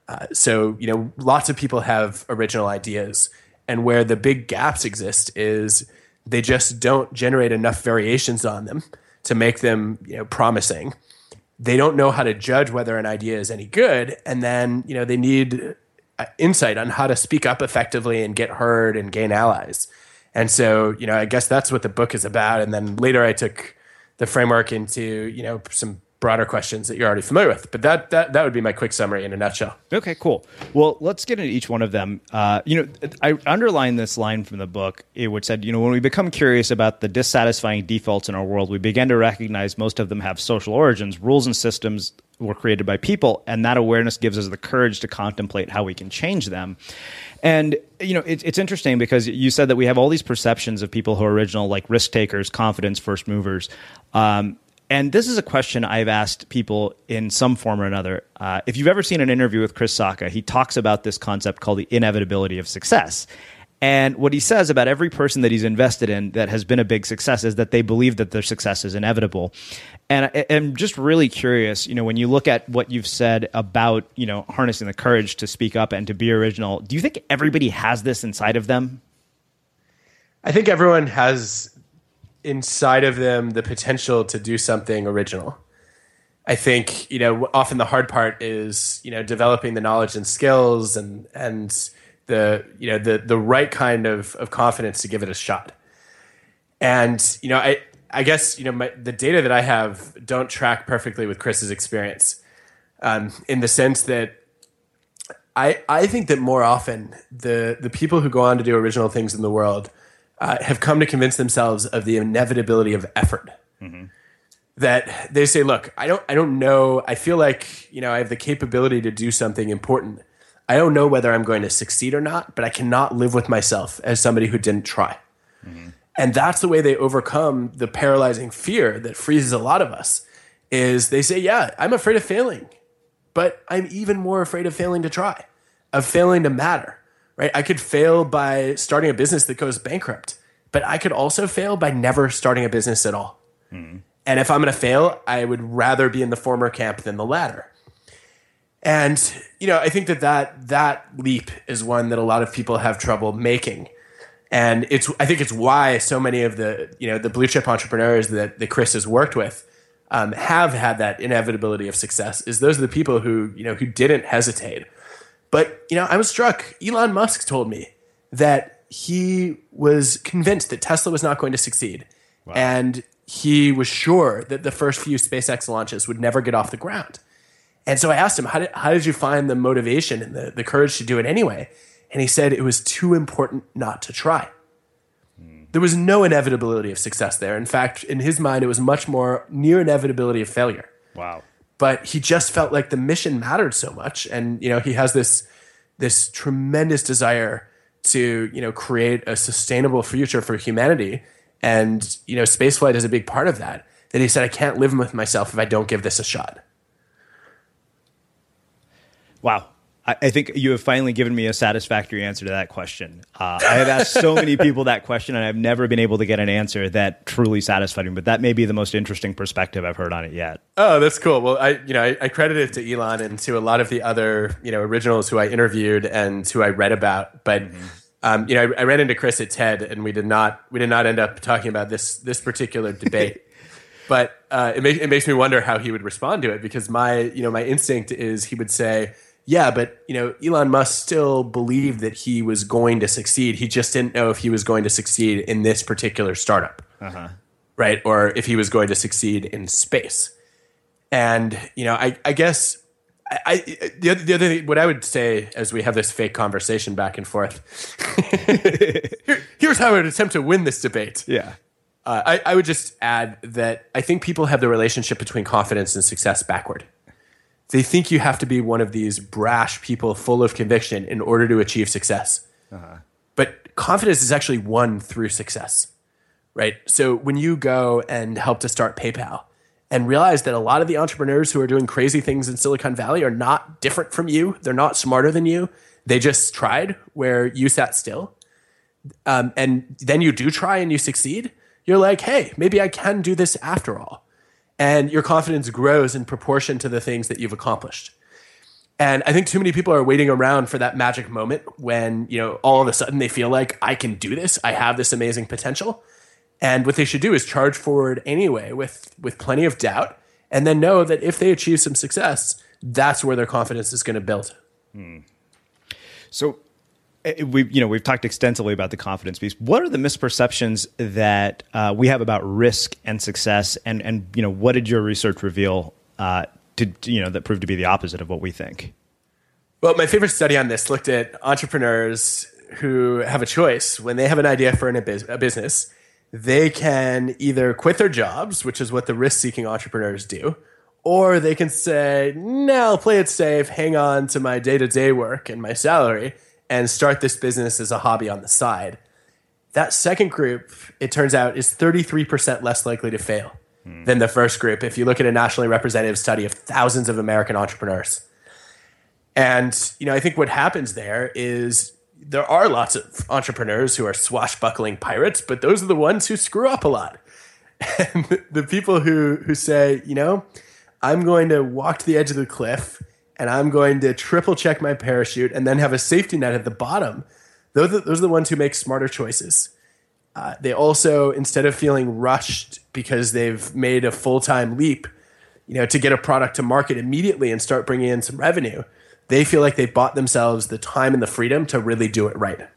Uh, so, you know, lots of people have original ideas. And where the big gaps exist is they just don't generate enough variations on them to make them, you know, promising they don't know how to judge whether an idea is any good and then you know they need uh, insight on how to speak up effectively and get heard and gain allies and so you know i guess that's what the book is about and then later i took the framework into you know some broader questions that you're already familiar with but that that, that would be my quick summary in a nutshell Okay, cool. Well, let's get into each one of them. Uh, you know, I underlined this line from the book, eh, which said, you know, when we become curious about the dissatisfying defaults in our world, we begin to recognize most of them have social origins. Rules and systems were created by people, and that awareness gives us the courage to contemplate how we can change them. And you know, it, it's interesting because you said that we have all these perceptions of people who are original, like risk takers, confidence, first movers. Um, and this is a question I've asked people in some form or another. Uh, if you've ever seen an interview with Chris Sacca, he talks about this concept called the inevitability of success. And what he says about every person that he's invested in that has been a big success is that they believe that their success is inevitable. And I, I'm just really curious, you know, when you look at what you've said about, you know, harnessing the courage to speak up and to be original, do you think everybody has this inside of them? i think everyone has inside of them the potential to do something original I think you know often the hard part is you know developing the knowledge and skills and and the you know the the right kind of of confidence to give it a shot. And you know I I guess you know my, the data that I have don't track perfectly with Chris's experience, um, in the sense that I I think that more often the the people who go on to do original things in the world uh, have come to convince themselves of the inevitability of effort that they say, look, I don't I don't know. I feel like, you know, I have the capability to do something important. I don't know whether I'm going to succeed or not, but I cannot live with myself as somebody who didn't try. Mm-hmm. And that's the way they overcome the paralyzing fear that freezes a lot of us. Is they say, yeah, I'm afraid of failing, but I'm even more afraid of failing to try, of failing to matter. Right? I could fail by starting a business that goes bankrupt, but I could also fail by never starting a business at all. Mm-hmm. And if I'm going to fail, I would rather be in the former camp than the latter. And you know, I think that that that leap is one that a lot of people have trouble making. And it's I think it's why so many of the you know the blue chip entrepreneurs that that Chris has worked with um, have had that inevitability of success. Is those are the people who you know who didn't hesitate. But you know, I was struck. Elon Musk told me that he was convinced that Tesla was not going to succeed, and he was sure that the first few SpaceX launches would never get off the ground. And so I asked him, how did, how did you find the motivation and the, the courage to do it anyway? And he said it was too important not to try. There was no inevitability of success there. In fact, in his mind, it was much more near inevitability of failure. Wow. But he just felt like the mission mattered so much. And, you know, he has this, this tremendous desire to, you know, create a sustainable future for humanity. And, you know, spaceflight is a big part of that. That he said, I can't live with myself if I don't give this a shot. Wow. I, I think you have finally given me a satisfactory answer to that question. Uh, I have asked so many people that question, and I've never been able to get an answer that truly satisfied me. But that may be the most interesting perspective I've heard on it yet. Oh, that's cool. Well, I you know I, I credit it to Elon and to a lot of the other you know originals who I interviewed and who I read about. But mm-hmm. um, you know I, I, ran into Chris at TED, and we did not we did not end up talking about this this particular debate. [LAUGHS] but uh, it, it makes me wonder how he would respond to it because my you know my instinct is he would say yeah, but you know, Elon Musk still believed that he was going to succeed. He just didn't know if he was going to succeed in this particular startup, uh-huh. right? Or if he was going to succeed in space. And you know, I, I guess I, I the, other, the other thing, what I would say as we have this fake conversation back and forth. [LAUGHS] Here, here's how I would attempt to win this debate. Yeah. Uh, I, I would just add that I think people have the relationship between confidence and success backward they think you have to be one of these brash people full of conviction in order to achieve success. Uh-huh. But confidence is actually won through success, right? So when you go and help to start PayPal and realize that a lot of the entrepreneurs who are doing crazy things in Silicon Valley are not different from you, they're not smarter than you, they just tried where you sat still. Um, and then you do try and you succeed, you're like, hey, maybe I can do this after all and your confidence grows in proportion to the things that you've accomplished. And I think too many people are waiting around for that magic moment when, you know, all of a sudden they feel like I can do this, I have this amazing potential. And what they should do is charge forward anyway with with plenty of doubt and then know that if they achieve some success, that's where their confidence is going to build. Hmm. So we you know we've talked extensively about the confidence piece. What are the misperceptions that uh, we have about risk and success, and and you know what did your research reveal uh, to you know that proved to be the opposite of what we think? Well, my favorite study on this looked at entrepreneurs who have a choice when they have an idea for an, a business. They can either quit their jobs, which is what the risk-seeking entrepreneurs do, or they can say, "No, play it safe, hang on to my day-to-day work and my salary." And start this business as a hobby on the side. That second group, it turns out, is 33% less likely to fail hmm. than the first group if you look at a nationally representative study of thousands of American entrepreneurs. And, you know, I think what happens there is there are lots of entrepreneurs who are swashbuckling pirates, but those are the ones who screw up a lot. [LAUGHS] And the people who who say, you know, I'm going to walk to the edge of the cliff and I'm going to triple check my parachute and then have a safety net at the bottom. Those are, those are the ones who make smarter choices. Uh, they also, instead of feeling rushed because they've made a full time leap, you know, to get a product to market immediately and start bringing in some revenue, they feel like they bought themselves the time and the freedom to really do it right.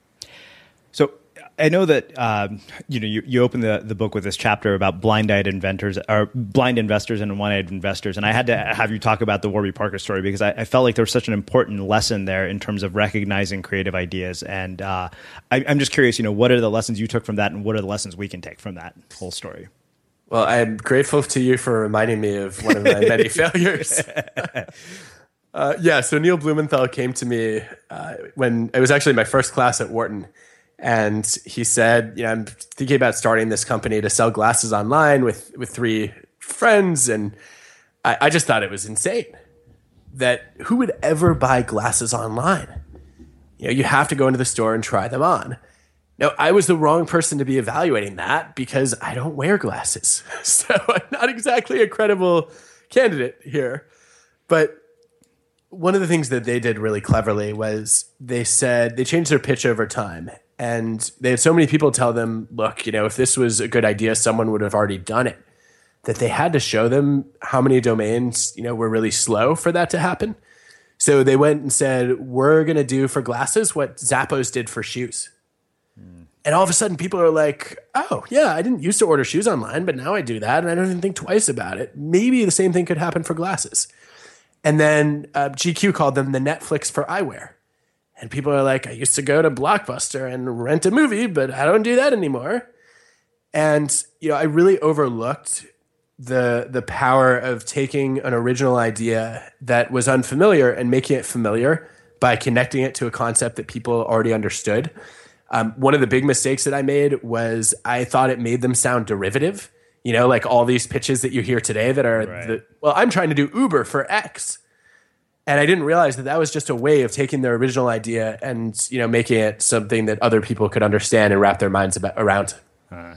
I know that um, you know you, you open the, the book with this chapter about blind-eyed inventors or blind investors and one-eyed investors, and I had to have you talk about the Warby Parker story because I, I felt like there was such an important lesson there in terms of recognizing creative ideas. And uh, I, I'm just curious, you know, what are the lessons you took from that, and what are the lessons we can take from that whole story? Well, I'm grateful to you for reminding me of one of my many [LAUGHS] failures. uh, yeah, so Neil Blumenthal came to me uh, when it was actually my first class at Wharton and he said, "You know, I'm thinking about starting this company to sell glasses online with with three friends." And I, I just thought it was insane that who would ever buy glasses online? You know, you have to go into the store and try them on. Now, I was the wrong person to be evaluating that because I don't wear glasses. [LAUGHS] So I'm not exactly a credible candidate here. But one of the things that they did really cleverly was they said they changed their pitch over time and they had so many people tell them, look, you know, if this was a good idea, someone would have already done it. That they had to show them how many domains, you know, were really slow for that to happen. So they went and said, we're going to do for glasses what Zappos did for shoes. Mm. And all of a sudden, people are like, oh, yeah, I didn't used to order shoes online, but now I do that. And I don't even think twice about it. Maybe the same thing could happen for glasses. And then uh, GQ called them the Netflix for eyewear. And people are like, I used to go to Blockbuster and rent a movie, but I don't do that anymore. And, you know, I really overlooked the the power of taking an original idea that was unfamiliar and making it familiar by connecting it to a concept that people already understood. Um, one of the big mistakes that I made was I thought it made them sound derivative. You know, like all these pitches that you hear today that are, right. the, well, I'm trying to do Uber for X. And I didn't realize that that was just a way of taking their original idea and, you know, making it something that other people could understand and wrap their minds about, around. Uh,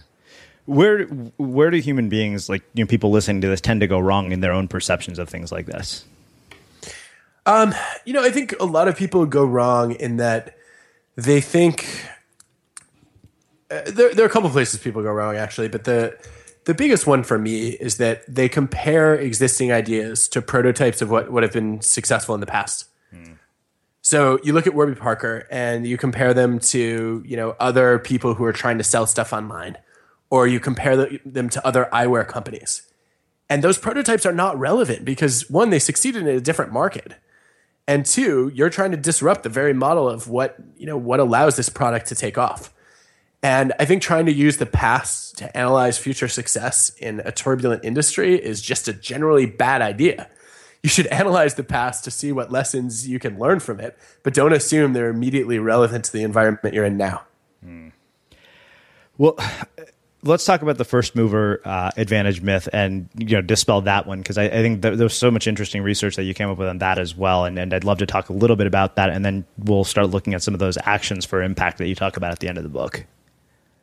where where do human beings, like you know, people listening to this, tend to go wrong in their own perceptions of things like this? Um, you know, I think a lot of people go wrong in that they think uh, there, there are a couple places people go wrong actually, but the the biggest one for me is that they compare existing ideas to prototypes of what would have been successful in the past. Hmm. So you look at Warby Parker and you compare them to you know other people who are trying to sell stuff online, or you compare them to other eyewear companies, and those prototypes are not relevant because one they succeeded in a different market, and two you're trying to disrupt the very model of what you know what allows this product to take off. And I think trying to use the past to analyze future success in a turbulent industry is just a generally bad idea. You should analyze the past to see what lessons you can learn from it, but don't assume they're immediately relevant to the environment you're in now. Hmm. Well, [SIGHS] let's talk about the first mover uh, advantage myth and you know dispel that one because I, I, think th- there's so much interesting research that you came up with on that as well and, and I'd love to talk a little bit about that and then we'll start looking at some of those actions for impact that you talk about at the end of the book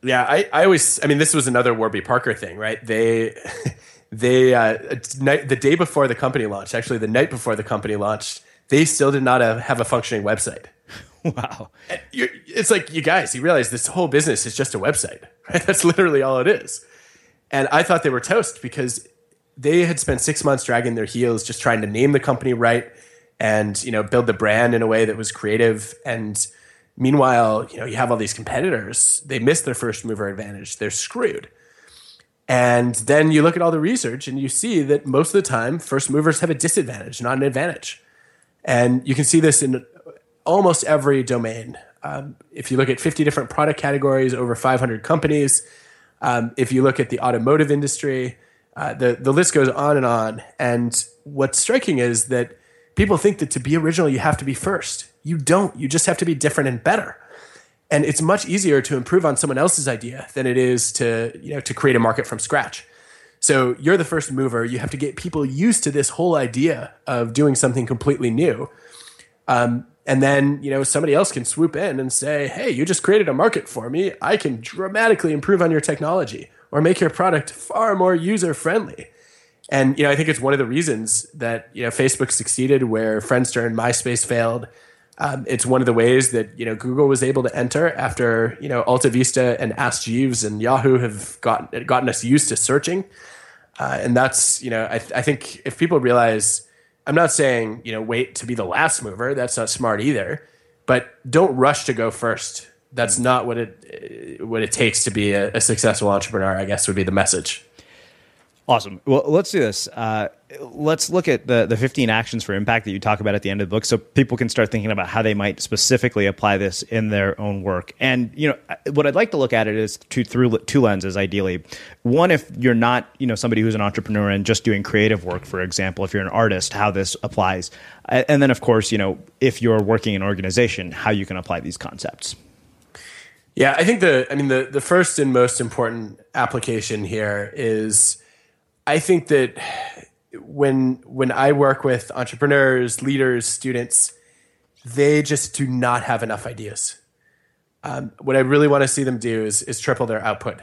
yeah, I, I always, I mean, this was another Warby Parker thing, right? They, [LAUGHS] they, uh, night, the day before the company launched, actually the night before the company launched, they still did not have, have a functioning website. [LAUGHS] Wow. it's like, you guys, you realize this whole business is just a website, [LAUGHS] right? That's literally all it is. And I thought they were toast because they had spent six months dragging their heels just trying to name the company right and, you know, build the brand in a way that was creative and, Meanwhile, you know, you have all these competitors, they miss their first mover advantage. They're screwed. And then you look at all the research and you see that most of the time, first movers have a disadvantage, not an advantage. And you can see this in almost every domain. Um, if you look at 50 different product categories, over 500 companies, um, if you look at the automotive industry, uh, the, the list goes on and on. And what's striking is that people think that to be original, you have to be first. You don't. You just have to be different and better. And it's much easier to improve on someone else's idea than it is to, you know, to create a market from scratch. So you're the first mover. You have to get people used to this whole idea of doing something completely new. Um, and then, you know, somebody else can swoop in and say, hey, you just created a market for me. I can dramatically improve on your technology or make your product far more user friendly. And, you know, I think it's one of the reasons that, you know, Facebook succeeded where Friendster and MySpace failed um, it's one of the ways that you know Google was able to enter after you know Alta Vista and Ask Jeeves and Yahoo have gotten gotten us used to searching, uh, and that's you know I, I think if people realize I'm not saying you know wait to be the last mover that's not smart either, but don't rush to go first. That's not what it what it takes to be a, a successful entrepreneur. I guess would be the message. Awesome. Well, let's do this. Uh, let's look at the, the 15 actions for impact that you talk about at the end of the book so people can start thinking about how they might specifically apply this in their own work. And, you know, what I'd like to look at it is two, through two lenses, ideally. One, if you're not, you know, somebody who's an entrepreneur and just doing creative work, for example, if you're an artist, how this applies. And then, of course, you know, if you're working in an organization, how you can apply these concepts. Yeah, I think the, I mean, the, the first and most important application here is – I think that when when I work with entrepreneurs, leaders, students, they just do not have enough ideas. Um, what I really want to see them do is is triple their output,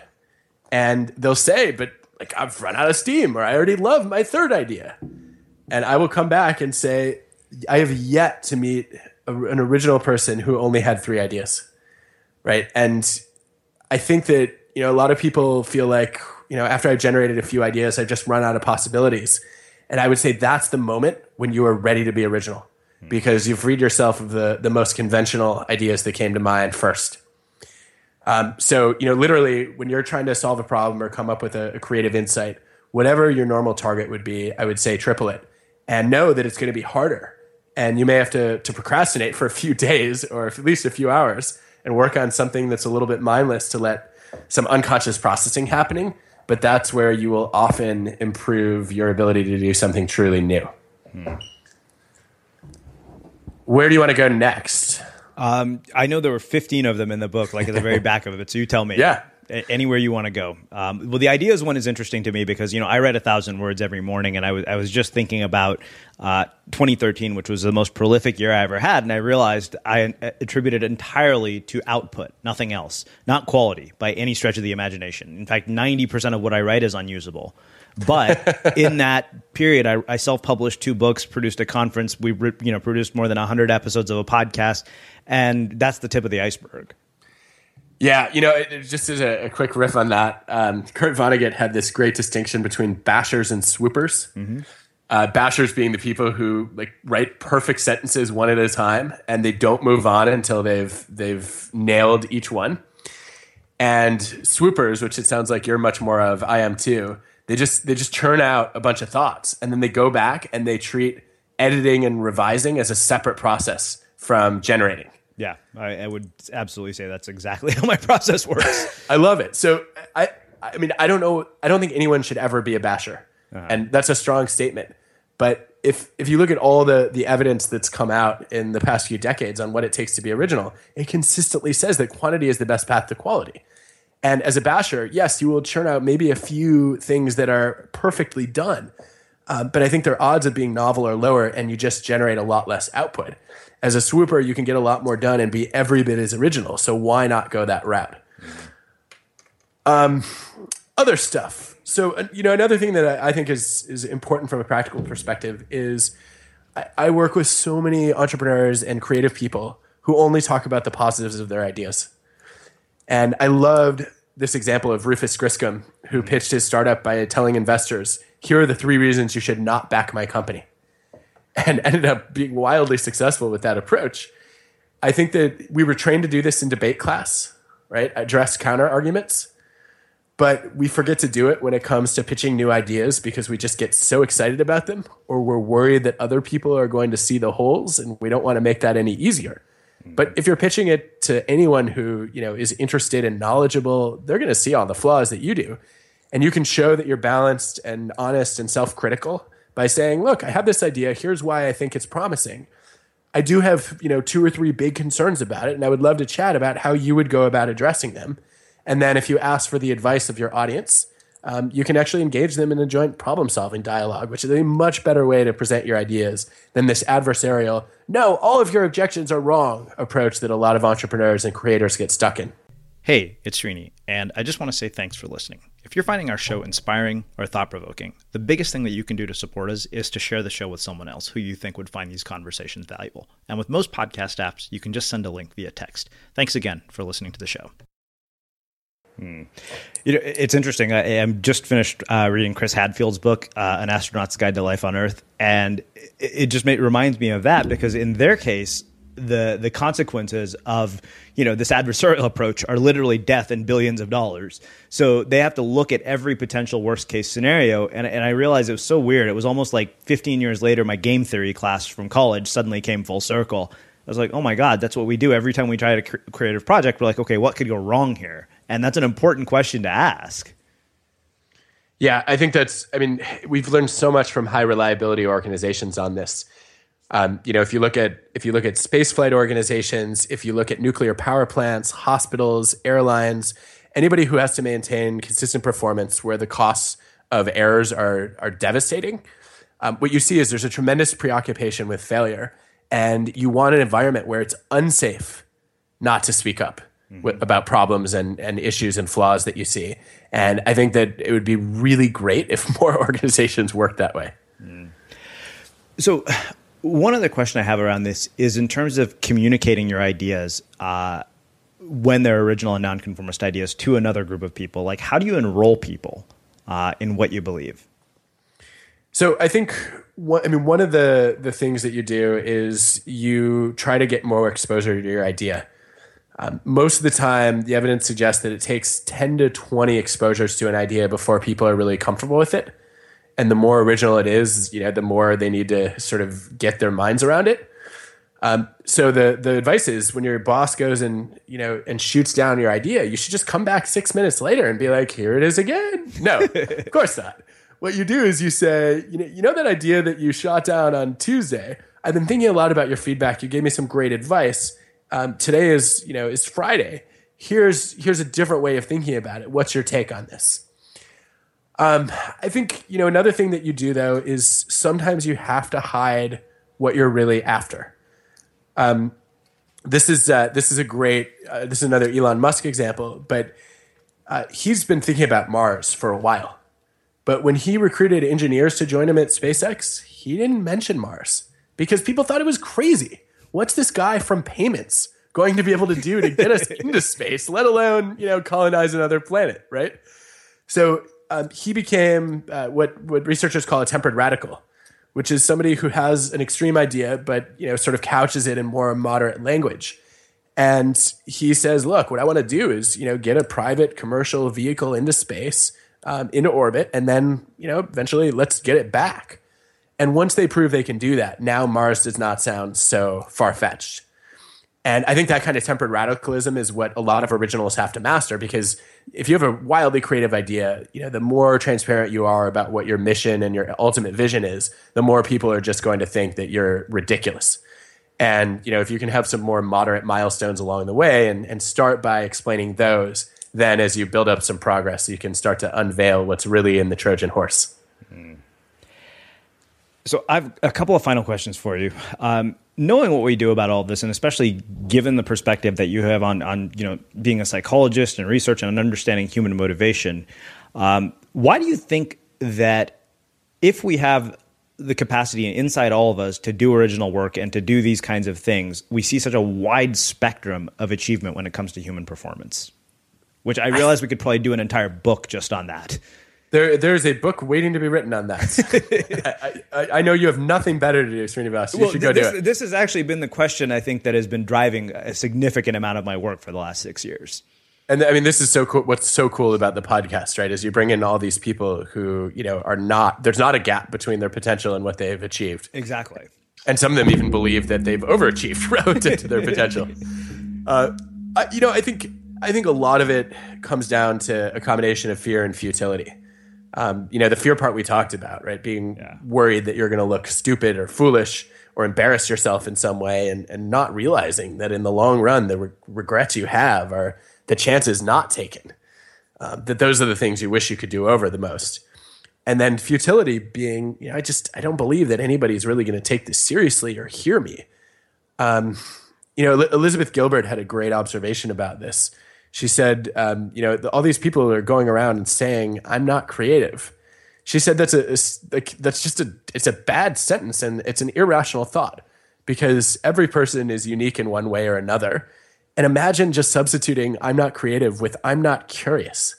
and they'll say, "But like I've run out of steam, or I already love my third idea," and I will come back and say, "I have yet to meet a, an original person who only had three ideas." Right, and I think that you know a lot of people feel like you know, after I've generated a few ideas, I've just run out of possibilities. And I would say that's the moment when you are ready to be original because you've freed yourself of the, the most conventional ideas that came to mind first. Um, so, you know, literally, when you're trying to solve a problem or come up with a, a creative insight, whatever your normal target would be, I would say triple it, and know that it's going to be harder, and you may have to to procrastinate for a few [LAUGHS] days or at least a few hours and work on something that's a little bit mindless to let some unconscious processing happening. But that's where you will often improve your ability to do something truly new. Hmm. Where do you want to go next? Um, I know there were 15 of them in the book, like at the very [LAUGHS] back of it. So you tell me. Yeah. Anywhere you want to go. Um, well, the ideas one is interesting to me because you know I read a thousand words every morning, and I was I was just thinking about uh, 2013, which was the most prolific year I ever had, and I realized I attributed entirely to output, nothing else, not quality by any stretch of the imagination. In fact, 90 percent of what I write is unusable. But [LAUGHS] in that period, I, I, self-published two books, produced a conference, we you know produced more than hundred episodes of a podcast, and that's the tip of the iceberg. Yeah, you know, it, just as a, a, quick riff on that, um, Kurt Vonnegut had this great distinction between bashers and swoopers. Mm-hmm. Uh, bashers being the people who like write perfect sentences one at a time, and they don't move on until they've they've nailed each one. And swoopers, which it sounds like you're much more of, I am too they just they just churn out a bunch of thoughts and then they go back and they treat editing and revising as a separate process from generating. Yeah, I, I would absolutely say that's exactly [LAUGHS] how my process works. [LAUGHS] I love it. So I I mean I don't know I don't think anyone should ever be a basher, uh-huh. and that's a strong statement. But if if you look at all the the evidence that's come out in the past few decades on what it takes to be original, it consistently says that quantity is the best path to quality. And as a basher, yes, you will churn out maybe a few things that are perfectly done. Uh, but I think their odds of being novel are lower and you just generate a lot less output. As a swooper, you can get a lot more done and be every bit as original. So why not go that route? Um, other stuff. So, uh, you know, another thing that I think is, is important from a practical perspective is I, I work with so many entrepreneurs and creative people who only talk about the positives of their ideas. And I loved this example of Rufus Griscom, who mm-hmm. pitched his startup by telling investors, here are the three reasons you should not back my company. And ended up being wildly successful with that approach. I think that we were trained to do this in debate class, right? Address counter arguments. But we forget to do it when it comes to pitching new ideas because we just get so excited about them, or we're worried that other people are going to see the holes and we don't want to make that any easier. Mm-hmm. But if you're pitching it to anyone who you know is interested and knowledgeable, they're going to see all the flaws that you do, and you can show that you're balanced and honest and self-critical by saying, "Look, I have this idea. Here's why I think it's promising. I do have you know two or three big concerns about it, and I would love to chat about how you would go about addressing them." And then if you ask for the advice of your audience, um, you can actually engage them in a joint problem solving dialogue, which is a much better way to present your ideas than this adversarial, no, all of your objections are wrong approach that a lot of entrepreneurs and creators get stuck in. Hey, it's Srini, and I just want to say thanks for listening. If you're finding our show inspiring or thought provoking, the biggest thing that you can do to support us is to share the show with someone else who you think would find these conversations valuable. And with most podcast apps, you can just send a link via text. Thanks again for listening to the show. Hmm. You know, it's interesting. I, am just finished uh, reading Chris Hadfield's book, uh, "An Astronaut's Guide to Life on Earth," and it, just made, reminds me of that because in their case, the the consequences of you know this adversarial approach are literally death and billions of dollars. So they have to look at every potential worst case scenario. And and I realized it was so weird. It was almost like 15 years later, my game theory class from college suddenly came full circle. I was like, oh my god, that's what we do every time we try a creative project. We're like, okay, what could go wrong here? And that's an important question to ask. Yeah, I think that's, I mean, we've learned so much from high reliability organizations on this. Um, you know, if you look at if you look at spaceflight organizations, if you look at nuclear power plants, hospitals, airlines, anybody who has to maintain consistent performance where the costs of errors are are devastating, um, what you see is there's a tremendous preoccupation with failure, and you want an environment where it's unsafe not to speak up mm-hmm. about problems and, and issues and flaws that you see. And I think that it would be really great if [LAUGHS] more organizations worked that way. Mm. So, one other question I have around this is in terms of communicating your ideas uh, when they're original and nonconformist ideas to another group of people. Like, how do you enroll people uh, in what you believe? So, I think I mean, one of the the things that you do is you try to get more exposure to your idea. Um, most of the time, the evidence suggests that it takes 10 to 20 exposures to an idea before people are really comfortable with it. And the more original it is, you know, the more they need to sort of get their minds around it. Um, so the the advice is when your boss goes and you know and shoots down your idea, you should just come back six minutes later and be like, "Here it is again." No, [LAUGHS] of course not. What you do is you say, "You know, you know that idea that you shot down on Tuesday. I've been thinking a lot about your feedback. You gave me some great advice. Um, today is you know is Friday. Here's here's a different way of thinking about it. What's your take on this?" Um, I think you know another thing that you do though is sometimes you have to hide what you're really after. Um, this is uh, this is a great uh, this is another Elon Musk example, but uh, he's been thinking about Mars for a while. But when he recruited engineers to join him at SpaceX, he didn't mention Mars because people thought it was crazy. What's this guy from payments going to be able to do to get us [LAUGHS] into space, let alone you know colonize another planet, right? So um, he became uh, what what researchers call a tempered radical which is somebody who has an extreme idea, but you know, sort of couches it in more moderate language. And he says, "Look, what I want to do is, you know, get a private commercial vehicle into space, um, into orbit, and then, you know, eventually let's get it back." And once they prove they can do that, now Mars does not sound so far fetched. And I think that kind of tempered radicalism is what a lot of originalists have to master because if you have a wildly creative idea, you know, the more transparent you are about what your mission and your ultimate vision is, the more people are just going to think that you're ridiculous. And, you know, if you can have some more moderate milestones along the way and, and start by explaining those, then as you build up some progress, you can start to unveil what's really in the Trojan horse. Mm. So I've a couple of final questions for you. Um, knowing what we do about all of this, and especially given the perspective that you have on on you know being a psychologist and research and understanding human motivation, um, why do you think that if we have the capacity inside all of us to do original work and to do these kinds of things, we see such a wide spectrum of achievement when it comes to human performance? Which I realize we could probably do an entire book just on that. There, there's a book waiting to be written on that. [LAUGHS] I, I, I, know you have nothing better to do, Srinivas. You well, should go this, do it. This has actually been the question I think that has been driving a significant amount of my work for the last six years. And I mean, this is so cool. What's so cool about the podcast, right? Is you bring in all these people who you know are not. There's not a gap between their potential and what they've achieved. Exactly. And some of them even believe that they've overachieved [LAUGHS] relative to their [LAUGHS] potential. Uh, I, you know, I think I think a lot of it comes down to a combination of fear and futility um, you know, the fear part we talked about, right? Being yeah. worried that you're going to look stupid or foolish or embarrass yourself in some way and, and not realizing that in the long run, the re- regrets you have are the chances not taken. Um, that those are the things you wish you could do over the most. And then futility being, you know, I just, I don't believe that anybody's really going to take this seriously or hear me. Um, you know, Elizabeth Gilbert had a great observation about this she said, um, you know, all these people are going around and saying, "I'm not creative." She said that's a, a that's just a it's a bad sentence and it's an irrational thought because every person is unique in one way or another. And imagine just substituting "I'm not creative" with "I'm not curious."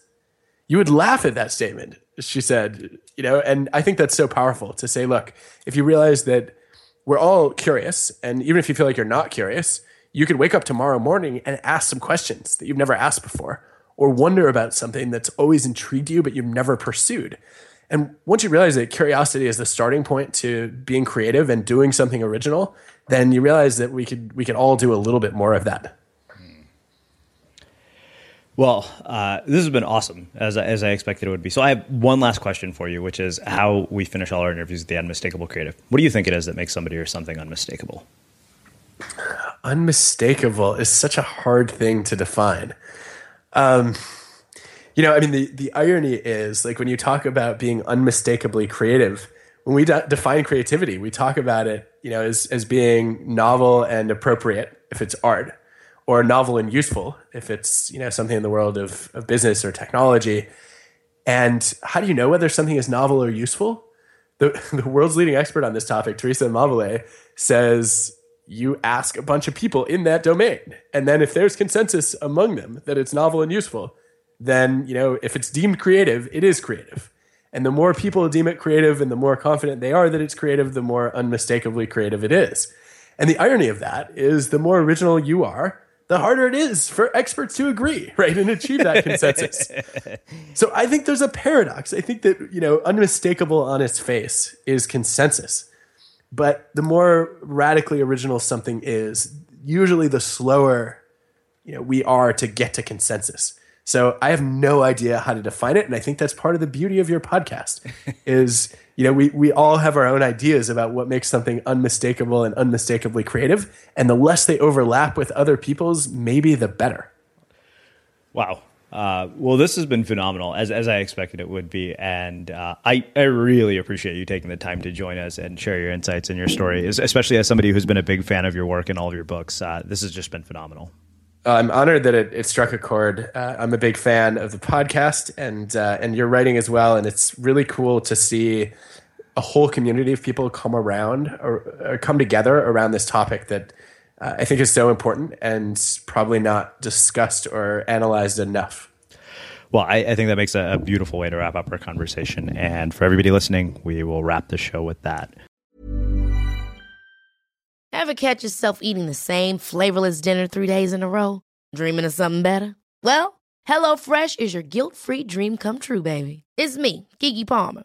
You would laugh at that statement. She said, you know, and I think that's so powerful to say, look, if you realize that we're all curious, and even if you feel like you're not curious, you could wake up tomorrow morning and ask some questions that you've never asked before or wonder about something that's always intrigued you but you've never pursued. And once you realize that curiosity is the starting point to being creative and doing something original, then you realize that we could we could all do a little bit more of that. Well, uh, this has been awesome, as, as I expected it would be. So I have one last question for you, which is how we finish all our interviews with the unmistakable creative. What do you think it is that makes somebody or something unmistakable? Unmistakable is such a hard thing to define. Um, you know, I mean, the, the irony is like when you talk about being unmistakably creative, when we de- define creativity, we talk about it, you know, as, as being novel and appropriate if it's art, or novel and useful if it's, you know, something in the world of, of business or technology. And how do you know whether something is novel or useful? The, [LAUGHS] the world's leading expert on this topic, Teresa Amabile, says you ask a bunch of people in that domain. And then if there's consensus among them that it's novel and useful, then, you know, if it's deemed creative, it is creative. And the more people deem it creative and the more confident they are that it's creative, the more unmistakably creative it is. And the irony of that is the more original you are, the harder it is for experts to agree, [LAUGHS] right, and achieve that consensus. [LAUGHS] so I think there's a paradox. I think that, you know, unmistakable on its face is consensus. But the more radically original something is, usually the slower, you know, we are to get to consensus. So I have no idea how to define it, and I think that's part of the beauty of your podcast. [LAUGHS] is you know we we all have our own ideas about what makes something unmistakable and unmistakably creative, and the less they overlap with other people's, maybe the better. Wow. Uh, well, this has been phenomenal, as as I expected it would be, and uh, I I really appreciate you taking the time to join us and share your insights and your story, especially as somebody who's been a big fan of your work and all of your books. Uh, this has just been phenomenal. I'm honored that it, it struck a chord. Uh, I'm a big fan of the podcast and uh, and your writing as well, and it's really cool to see a whole community of people come around or, or come together around this topic that uh, I think is so important and probably not discussed or analyzed enough. Well, I, I think that makes a, a beautiful way to wrap up our conversation. And for everybody listening, we will wrap the show with that. Ever catch yourself eating the same flavorless dinner three days in a row? Dreaming of something better? Well, HelloFresh is your guilt free dream come true, baby. It's me, Keke Palmer.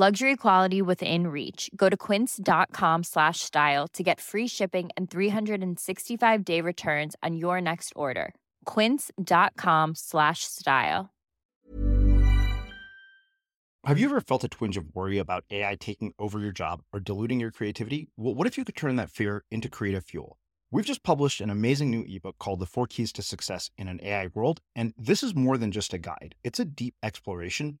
Luxury quality within reach. Go to quince.com slash style to get free shipping and 365 day returns on your next order. Quince.com slash style. Have you ever felt a twinge of worry about AI taking over your job or diluting your creativity? Well, what if you could turn that fear into creative fuel? We've just published an amazing new ebook called The Four Keys to Success in an AI World. And this is more than just a guide, it's a deep exploration